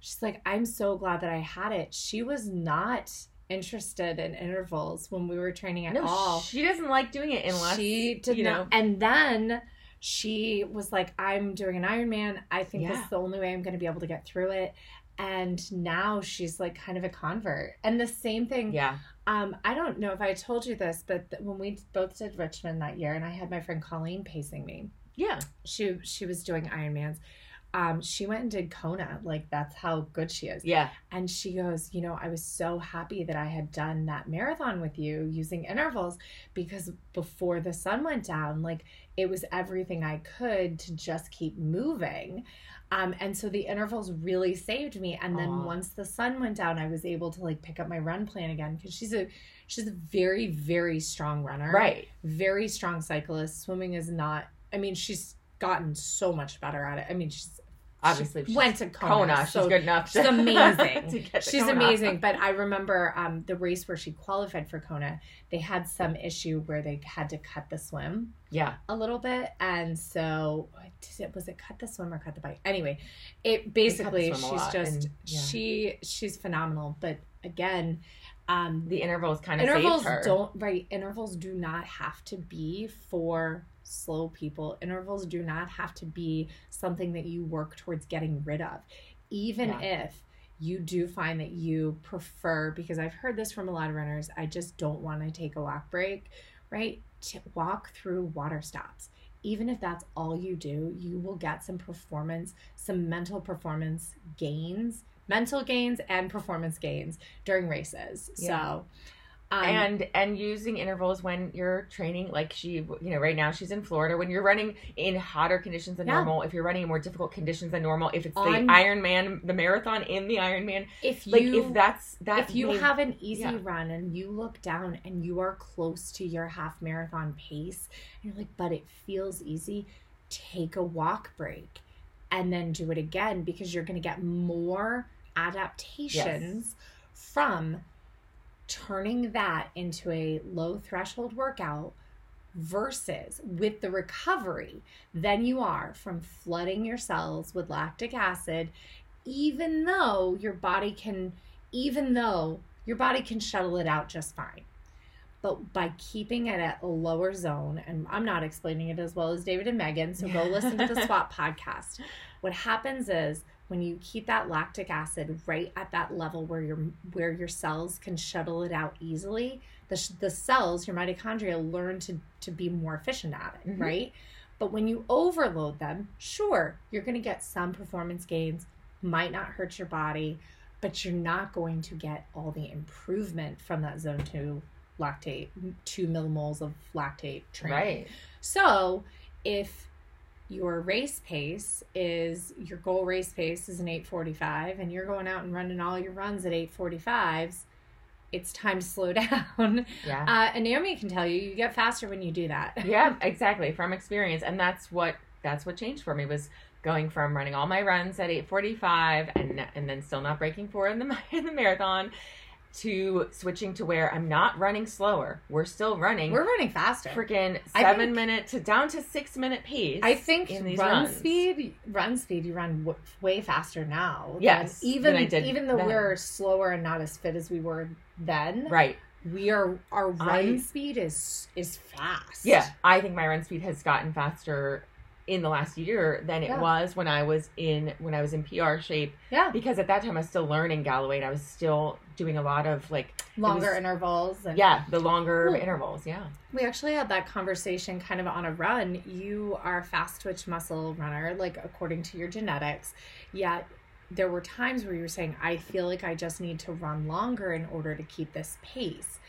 she's like, I'm so glad that I had it. She was not interested in intervals when we were training at No, all. she doesn't like doing it unless she did you not. know. And then she was like, I'm doing an Ironman. I think this is the only way I'm going to be able to get through it. And now she's like kind of a convert. And the same thing Yeah. um, I don't know if I told you this, but th- when we both did Richmond that year, and I had my friend Colleen pacing me, Yeah. she she was doing Ironmans. Um, she went and did Kona. Like that's how good she is. Yeah. And she goes, you know, I was so happy that I had done that marathon with you using intervals because before the sun went down, like it was everything I could to just keep moving. Um, and so the intervals really saved me. And then Aw. once the sun went down, I was able to like pick up my run plan again because she's a she's a very very strong runner, Right. Very strong cyclist. Swimming is not. I mean, she's gotten so much better at it. I mean, she's Obviously, she she's went to Kona. Kona. so she's good enough. she's [laughs] to- amazing. to get She's Kona. amazing. But I remember um, the race where she qualified for Kona. They had some issue where they had to cut the swim Yeah. a little bit, and so did it, was it cut the swim or cut the bike? Anyway, it basically she's just and- yeah. she she's phenomenal. But again, um, The intervals kind of intervals don't right. Intervals do not have to be for slow people. Intervals do not have to be something that you work towards getting rid of, even Yeah. if you do find that you prefer because I've heard this from a lot of runners. I just don't want to take a walk break, right? To walk through water stops. Even if that's all you do, you will get some performance, some mental performance gains, mental gains and performance gains during races. Yeah. So, um, and and using intervals when you're training like she you know right now she's in florida when you're running in hotter conditions than Yeah. normal if you're running in more difficult conditions than normal if it's On- the ironman the marathon in the ironman if like you if that's that if you have an easy yeah. run and you look down and you are close to your half marathon pace and you're like but it feels easy take a walk break and then do it again because you're going to get more adaptations from turning that into a low threshold workout versus with the recovery than you are from flooding your cells with lactic acid even though your body can even though your body can shuttle it out just fine. But by keeping it at a lower zone and i'm not explaining it as well as david and megan so go listen to the swap podcast. What happens is when you keep that lactic acid right at that level where your where your cells can shuttle it out easily the, the cells your mitochondria learn to to be more efficient at it Mhm. right? But when you overload them sure you're going to get some performance gains might not hurt your body but you're not going to get all the improvement from that zone 2 lactate 2 millimoles of lactate training. Right. So if your race pace is your goal race pace is an 845 and you're going out and running all your runs at 845s, it's time to slow [laughs] down. yeah Uh, and Naomi can tell you, you get faster when you do that. [laughs] yeah exactly from experience and that's what that's what changed for me was going from running all my runs at 8:45 and and then still not breaking four in the [laughs] in the marathon to switching to where I'm not running slower. We're still running We're running faster. freaking seven think- minute to down to six minute pace. I think in these run runs. speed, run speed, you run w- way faster now. than Yes, even than I did even though then. we're slower and not as fit as we were then, right. we are our run I- speed is is fast. Yeah, I think my run speed has gotten faster in the last year than it Yeah. was when I was in when I was in PR shape Yeah. because at that time I was still learning Galloway and I was still doing a lot of like Longer was- intervals. And yeah the longer intervals yeah We actually had that conversation kind of on a run. You are a fast twitch muscle runner, like according to your genetics. Yet there were times where you were saying, I feel like I just need to run longer in order to keep this pace.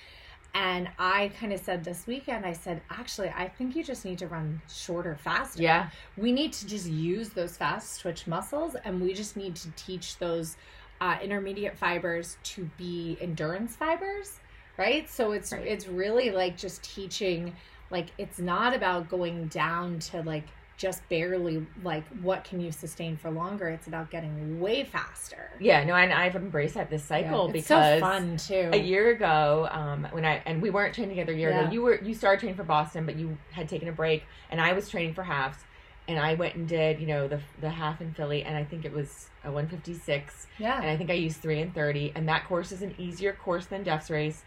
And I kind of said this weekend, I said, actually, I think you just need to run shorter, faster. yeah We need to just use those fast twitch muscles and we just need to teach those uh, intermediate fibers to be endurance fibers, right? So it's Right. it's really like just teaching like it's not about going down to like just barely like what can you sustain for longer. It's about getting way faster. yeah no and I've embraced that this cycle Yeah, it's because so fun too. a year ago um, when i and we weren't training together a year Yeah. ago you were you started training for boston but you had taken a break and i was training for halves and i went and did you know the the half in philly and i think it was a 156 yeah. and i think i used 3 and 30 and that course is an easier course than jeff's race.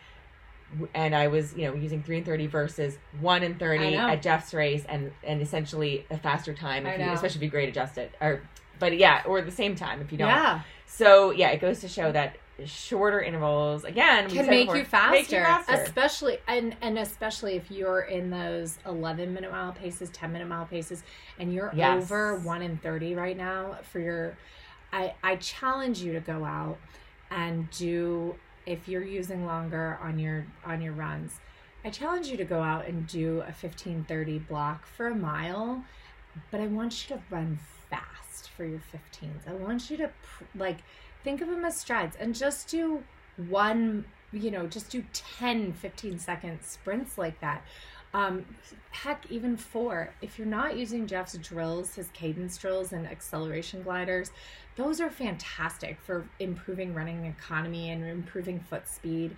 And i was you know using 3 and 30 versus 1 and 30 at jeff's race and and essentially a faster time I if you, especially if you grade adjust it or but yeah or the same time if you don't. Yeah. so yeah, it goes to show that shorter intervals again can make before, you, faster, Make you faster. especially and and especially if you're in those 11 minute mile paces 10 minute mile paces and you're Yes. over 1 in 30 right now for your i i challenge you to go out and do if you're using longer on your on your runs i challenge you to go out and do a 1530 block for a mile but i want you to run fast for your 15s i want you to pr- like think of them as strides and just do one you know just do 10 15 second sprints like that. Um heck even four. If you're not using jeff's drills his cadence drills and acceleration gliders those are fantastic for improving running economy and improving foot speed.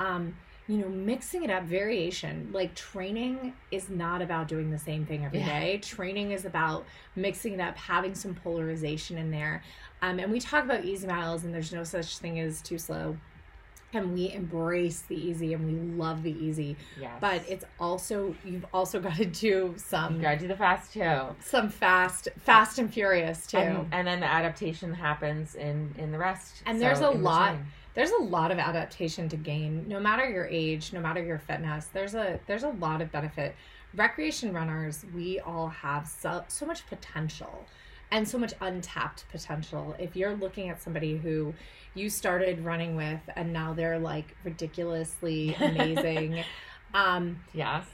Um you know mixing it up variation like training is not about doing the same thing every day. Yeah. training is about mixing it up having some polarization in there um, and we talk about easy miles and there's no such thing as too slow and we embrace the easy and we love the easy yes. but it's also you've also [laughs] got to do some you gotta do the fast too. some fast fast and furious too And, and then the adaptation happens in in the rest. And So, there's a lot- between. There's a lot of adaptation to gain no matter your age no matter your fitness. There's a there's a lot of benefit. Recreation runners we all have so, so much potential and so much untapped potential. If you're looking at somebody who you started running with and now they're like ridiculously [laughs] amazing um Yes.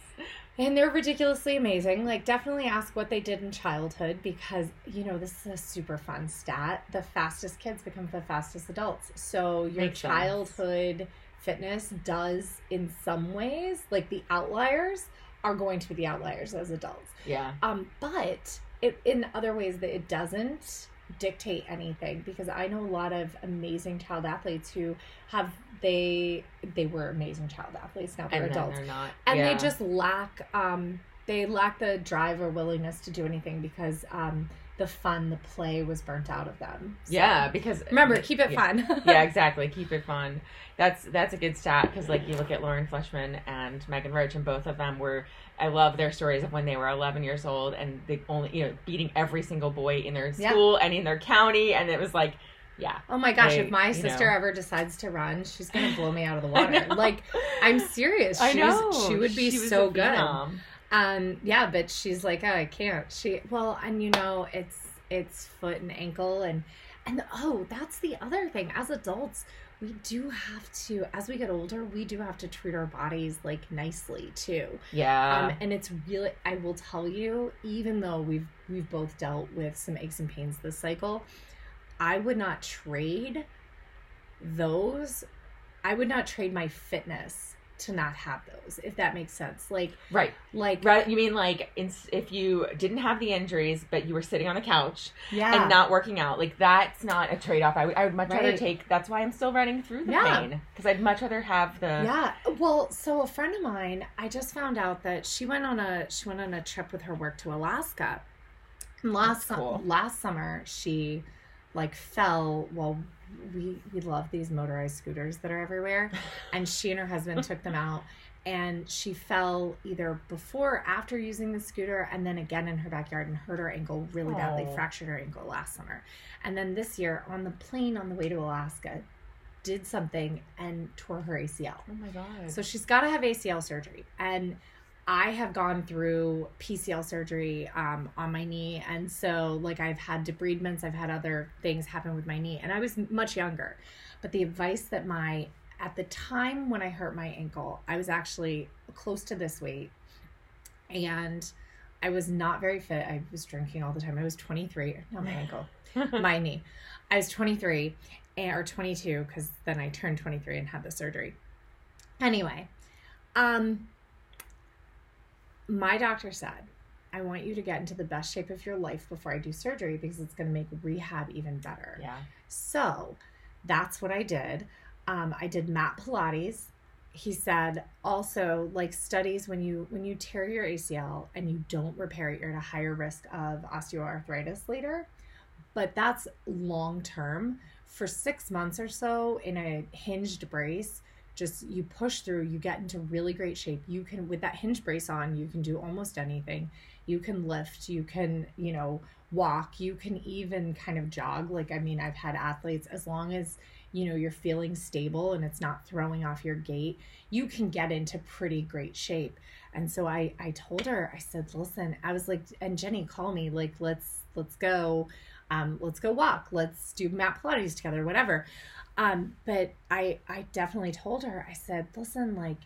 And they're ridiculously amazing. Like, definitely ask what they did in childhood because, you know, this is a super fun stat. The fastest kids become the fastest adults. So, your Makes sense. childhood fitness does, in some ways, like the outliers are going to be the outliers as adults. Yeah. Um, but it, in other ways that it doesn't dictate anything because I know a lot of amazing child athletes who have they they were amazing child athletes now they're And adults they're not. and yeah. they just lack um they lack the drive or willingness to do anything because um the fun the play was burnt out of them So, Yeah, because remember keep it yeah. fun [laughs] yeah, exactly. Keep it fun. That's that's a good stat because like you look at Lauren Fleshman and Megan Roche, and both of them were. I love their stories of when they were 11 years old and they only you know beating every single boy in their Yeah. school and in their county, and it was like, yeah, oh my gosh if my sister know. ever decides to run she's gonna blow me out of the [laughs] water like i'm serious I She's- know she would be She was so good phenom. Um, yeah, but she's like, oh, I can't. She well, and you know, it's it's foot and ankle and and oh, that's the other thing. As adults, we do have to, as we get older, we do have to treat our bodies like nicely too. Yeah, Um, and it's really, I will tell you, even though we've we've both dealt with some aches and pains this cycle, I would not trade those. I would not trade my fitness to not have those, if that makes sense. Like, right. like Right. You mean like in, if you didn't have the injuries, but you were sitting on the couch yeah, and not working out, like that's not a trade off. I would I would much rather take. That's why I'm still running through the Yeah. pain because I'd much rather have the. Yeah. Well, so a friend of mine, I just found out that she went on a she went on a trip with her work to Alaska. And last cool. last summer, she like fell while we we love these motorized scooters that are everywhere, [laughs] and she and her husband took them out, and she fell either before or after using the scooter and then again in her backyard and hurt her ankle really badly Oh. fractured her ankle last summer and then this year on the plane on the way to alaska did something and tore her acl Oh my god. so she's got to have acl surgery and i have gone through pcl surgery um, on my knee and so like i've had debridements i've had other things happen with my knee and i was much younger but the advice that my at the time when I hurt my ankle, I was actually close to this weight and I was not very fit. I was drinking all the time. I was 23, not my ankle, [laughs] my knee. I was 23 or 22 because then I turned 23 and had the surgery. Anyway, um, my doctor said, I want you to get into the best shape of your life before I do surgery because it's going to make rehab even better. yeah. So that's what I did. Um, I did mat Pilates. He said also like studies when you when you tear your ACL and you don't repair it, you're at a higher risk of osteoarthritis later. But that's long term. For six months or so in a hinged brace, just you push through, you get into really great shape. You can with that hinge brace on, you can do almost anything. You can lift, you can, you know, walk, you can even kind of jog. Like I mean, I've had athletes as long as you know you're feeling stable and it's not throwing off your gait, you can get into pretty great shape. And so I I told her, I said, "Listen, I was like and Jenny call me like let's let's go um let's go walk. Let's do mat pilates together, whatever." Um but I I definitely told her. I said, "Listen, like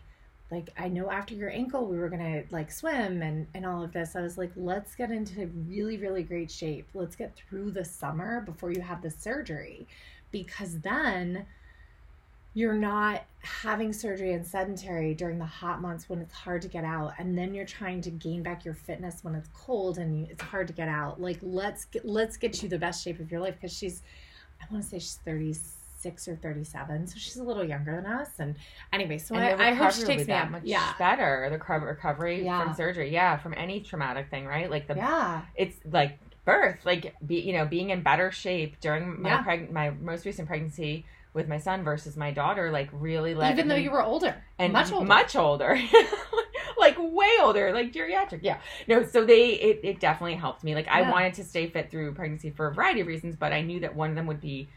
like I know after your ankle we were gonna like swim and and all of this. I was like, let's get into really really great shape. Let's get through the summer before you have the surgery, because then you're not having surgery and sedentary during the hot months when it's hard to get out and then you're trying to gain back your fitness when it's cold and you, it's hard to get out like let's get let's get you the best shape of your life because she's i want to say she's 36 or 37 so she's a little younger than us and anyway so And I, I hope she takes me that up much yeah better. The recovery Yeah. from surgery, yeah, from any traumatic thing, right? Like the yeah it's like birth, like be you know being in better shape during my Yeah. preg- my most recent pregnancy with my son versus my daughter, like really let even though you were older and much older much older [laughs] like way older like geriatric yeah no so they it, it definitely helped me like i wanted to stay fit through pregnancy for a variety of reasons but i knew that one of them would be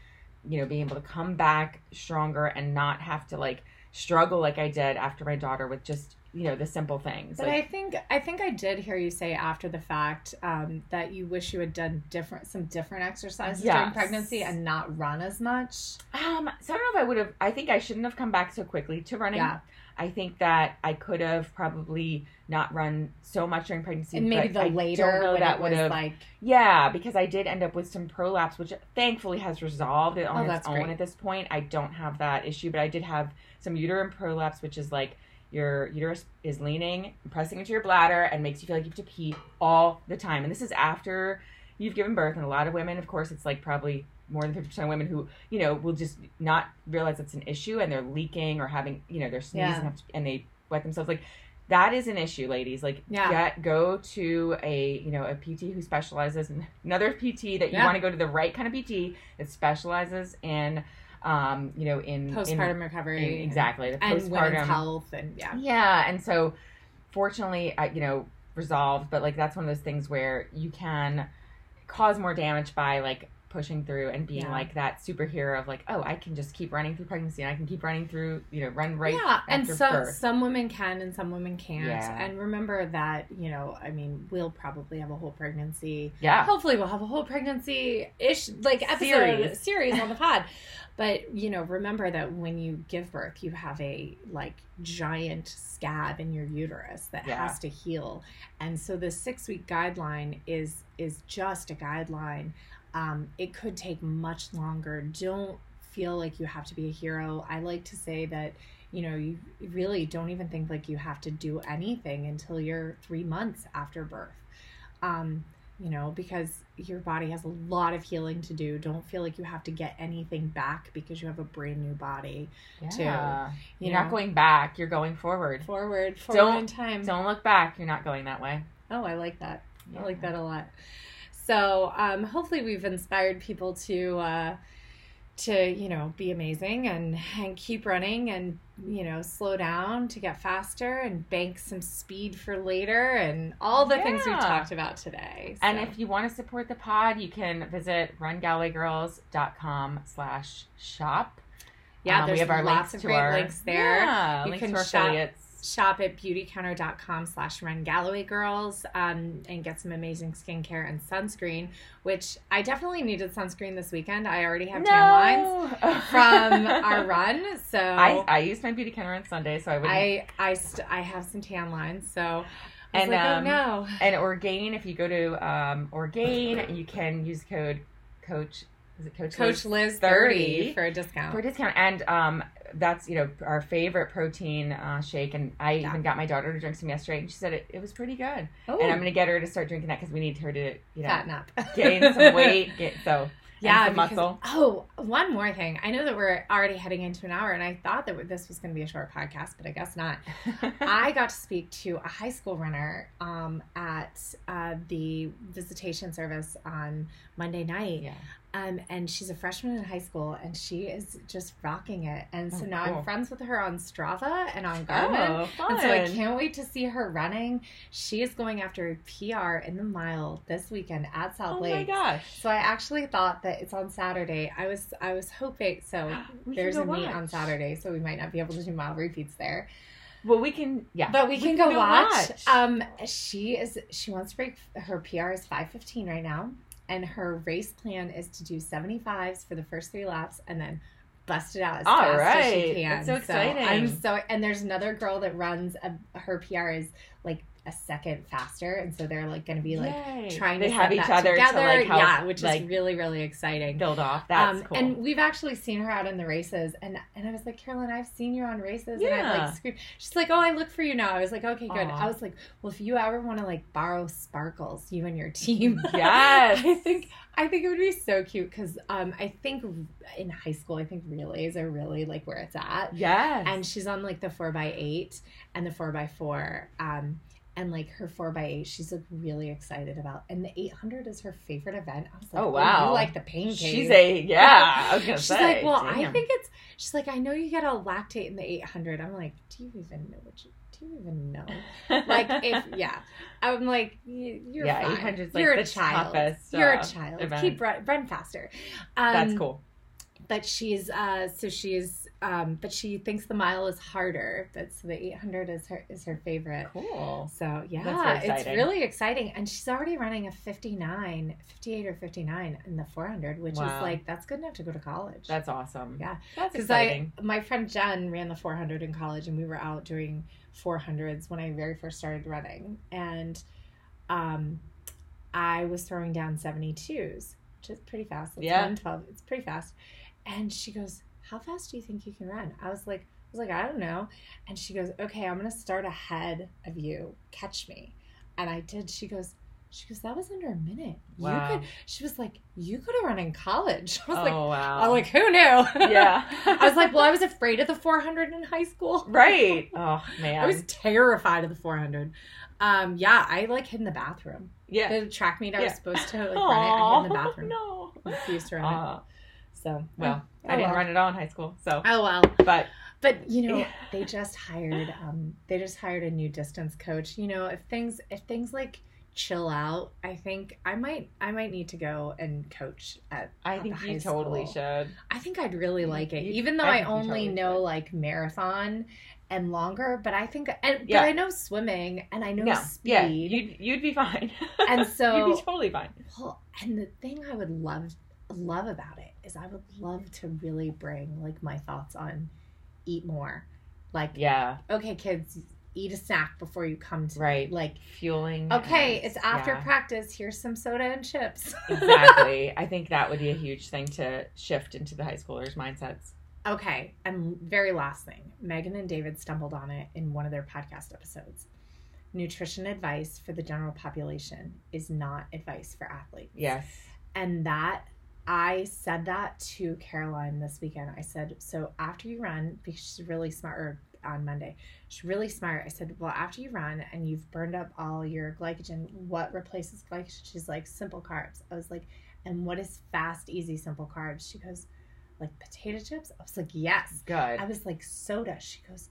you know being able to come back stronger and not have to like struggle like i did after my daughter with just you know the simple things But like I think I think I did hear you say after the fact um, that you wish you had done different some different exercises during pregnancy and not run as much. um so i don't know if i would have i think i shouldn't have come back so quickly to running. Yeah, i think that i could have probably not run so much during pregnancy and maybe the I don't later know that would was have like Yeah, because I did end up with some prolapse, which thankfully has resolved it oh, on Oh, its own great. at this point. I don't have that issue, but I did have some uterine prolapse, which is like your uterus is leaning, pressing into your bladder, and makes you feel like you have to pee all the time. And this is after you've given birth, and a lot of women, of course, it's like probably more than 50% of women who, you know, will just not realize it's an issue and they're leaking or having, you know, they're sneezing Yeah. and they wet themselves. Like, that is an issue, ladies. Like, Yeah. get go to a you know a PT who specializes in [laughs] another PT that you Yeah. want to go to the right kind of PT that specializes in, um, you know, in in- postpartum in, recovery, exactly the and postpartum. women's health, and yeah, Yeah, and so fortunately, I, you know, resolved. But like that's one of those things where you can cause more damage by like pushing through and being Yeah. like that superhero of like, oh, I can just keep running through pregnancy and I can keep running through, you know, run right. yeah, and some birth. some women can and some women can't. Yeah. And remember that you know, I mean, we'll probably have a whole pregnancy. Yeah. Hopefully, we'll have a whole pregnancy ish like episode Series. [laughs] series on the [laughs] pod. But you know, remember that when you give birth, you have a like giant scab in your uterus that Yeah. has to heal, and so the six week guideline is is just a guideline. Um, it could take much longer. Don't feel like you have to be a hero. I like to say that you know you really don't even think like you have to do anything until you're three months after birth. Um, you know, because your body has a lot of healing to do. Don't feel like you have to get anything back because you have a brand new body. Yeah. You You're know, not going back. You're going forward. forward, forward Don't- in time. Don't look back. You're not going that way. Oh, I like that. I like that a lot. So, um, hopefully, we've inspired people to, uh, to you know be amazing and and keep running and you know slow down to get faster and bank some speed for later and all the things we've talked about today And if you want to support the pod, you can visit rungallowaygirls.com slash shop. yeah Um, there's we have our lots links of great our links there Yeah, You links can to our shop- affiliates. Shop at beautycounter.com slash run galloway girls um, and get some amazing skincare and sunscreen which i definitely needed sunscreen this weekend i already have tan lines from [laughs] our run so I, I used my beauty counter on Sunday, so I would I I st- I have some tan lines, so And, like, um, oh no. And Orgain, if you go to um, Orgain, you can use code Coach. Is it Coach? Coach Liz Liz 30 thirty for a discount. for a discount, and um, that's you know our favorite protein uh, shake. And I Yeah. even got my daughter to drink some yesterday, and she said it, it was pretty good. oh, And I'm gonna get her to start drinking that because we need her to you know fatten up, [laughs] gain some [laughs] weight. Get so Yeah, some because- muscle. Oh, one more thing. I know that we're already heading into an hour, and I thought that this was going to be a short podcast, but I guess not. [laughs] I got to speak to a high school runner um, at uh, the visitation service on Monday night. yeah. Um, and she's a freshman in high school, and she is just rocking it. And so Oh, now cool. I'm friends with her on Strava and on Garmin. Oh, fun. And so I can't wait to see her running. She is going after a PR in the mile this weekend at South oh Lake. Oh my gosh. So I actually thought that it's on Saturday. I was I was hoping so. [gasps] There's go a meet on Saturday, so we might not be able to do mile repeats there. Well, we can. Yeah, But we, can, go, watch. watch. Um, she is she wants to break her PR is five fifteen right now, and her race plan is to do seventy fives for the first three laps, and then bust it out as All fast as she can. That's so exciting. I'm so and there's another girl that runs a, her PR is like a second faster, and so they're like going to be like Yay. trying to have each other together. to like help, yeah, which like is really really exciting. build off. That's um, cool. And we've actually seen her out in the races, and and I was like, Carolyn, I've seen you on races, and I've like screamed. She's like, Oh, I look for you now. I was like, Okay, good. Aw. I was like, Well, if you ever want to like borrow sparkles, you and your team, [laughs] Yes. [laughs] I think I think it would be so cute because um, I think in high school, I think relays are really like where it's at, yes. and she's on like the four by eight and the four by four. Um, and like her four by eight, she's like really excited about, and the eight hundred is her favorite event. I was like, Oh, oh wow. you like the pain cave? she's a yeah. I was gonna She's say. like, well, I think it's. She's like, I know you get a lactate in the 800. I'm like, do you even know what you? Do you even know? Like, [laughs] if yeah, I'm like, you're Yeah, fine. 800's like you're the a child. you're uh, a child. Keep run, run faster. Um, That's cool. But she's uh, so she's um, but she thinks the mile is harder. That's the 800 is her is her favorite. Cool. So yeah, That's it's really exciting, and she's already running a 59, 58 or 59 in the 400, which is like that's good enough to go to college. That's awesome. Yeah. That's exciting. I, my friend Jen ran the 400 in college, and we were out doing 400s when I very first started running, and um, I was throwing down 72s, which is pretty fast. It's Yeah. 112. It's pretty fast. And she goes, "How fast do you think you can run?" I was like, "I was like, I don't know." And she goes, "Okay, I'm gonna start ahead of you. Catch me." And I did. She goes. She goes, that was under a minute. Wow. You could. She was like, you could have run in college. [laughs] I was like, oh wow. I was like, who knew? [laughs] yeah. I was like, well, I was afraid of the 400 in high school. [laughs] right. Oh man. I was terrified of the 400. Um, yeah, I like hid in the bathroom. yeah. The track meet I was supposed to like run it. I hid in the bathroom. No. Refused to run Aw. it. So well, oh, I didn't well. run it all in high school, so Oh well, but but you know Yeah. they just hired um they just hired a new distance coach. You know if things if things like chill out, I think I might I might need to go and coach at. I at think you totally school. should. I think I'd really You- like it, you- even though I I, only totally know should. like marathon and longer. But I think, and Yeah. but I know swimming and I know No, speed. yeah, you'd you'd be fine. And so- [laughs] you'd be totally fine. Well, and the thing I would love love about it is I would love to really bring like my thoughts on eat more. Like, Yeah, okay, kids, eat a snack before you come to right. Like, Fueling. okay, and- it's after yeah. practice. Here's some soda and chips. [laughs] exactly. I think that would be a huge thing to shift into the high schoolers' mindsets. Okay, and very last thing, Megan and David stumbled on it in one of their podcast episodes. Nutrition advice for the general population is not advice for athletes. Yes. And that I said that to Caroline this weekend. I said, so after you run, because she's really smart, or on Monday, she's really smart. I said, well, after you run and you've burned up all your glycogen, what replaces glycogen? She's like, simple carbs. I was like, and what is fast, easy, simple carbs? She goes, like potato chips? I was like, yes. Good. I was like, soda. She goes,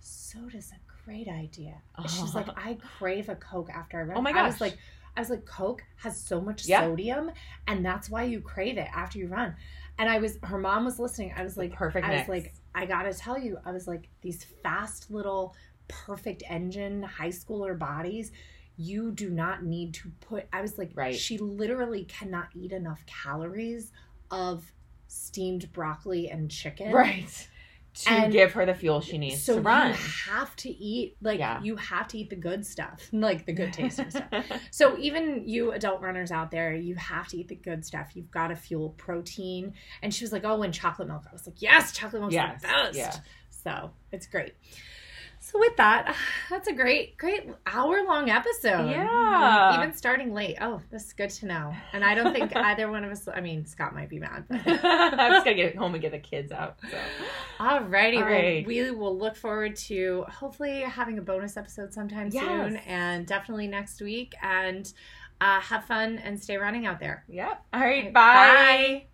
soda's a great idea. And She was like, I crave a Coke after I run. Oh my I was gosh. like, I was like, Coke has so much Yeah. sodium, and that's why you crave it after you run. And I was, her mom was listening. I was like, perfect I mix. was like, I gotta tell you, I was like, these fast little perfect engine high schooler bodies, you do not need to put. I was like, Right. she literally cannot eat enough calories of steamed broccoli and chicken. right. To And give her the fuel she needs So to run. you have to eat like Yeah. you have to eat the good stuff, [laughs] like the good [laughs] tasting stuff. So even you adult runners out there, you have to eat the good stuff. You've got to fuel protein. And she was like, "Oh, and chocolate milk." I was like, "Yes, chocolate milk's Yes, the best." yeah. So it's great. So with that, [sighs] that's a great, great hour long episode. Yeah. Even starting late. Oh, this is good to know. And I don't think [laughs] either one of us. I mean, Scott might be mad. But. [laughs] I'm just gonna get home and get the kids out. So. Alrighty, All well, right. we will look forward to hopefully having a bonus episode sometime Yes. soon, and definitely next week. And uh, have fun and stay running out there. Yep. All right. Okay, bye. bye.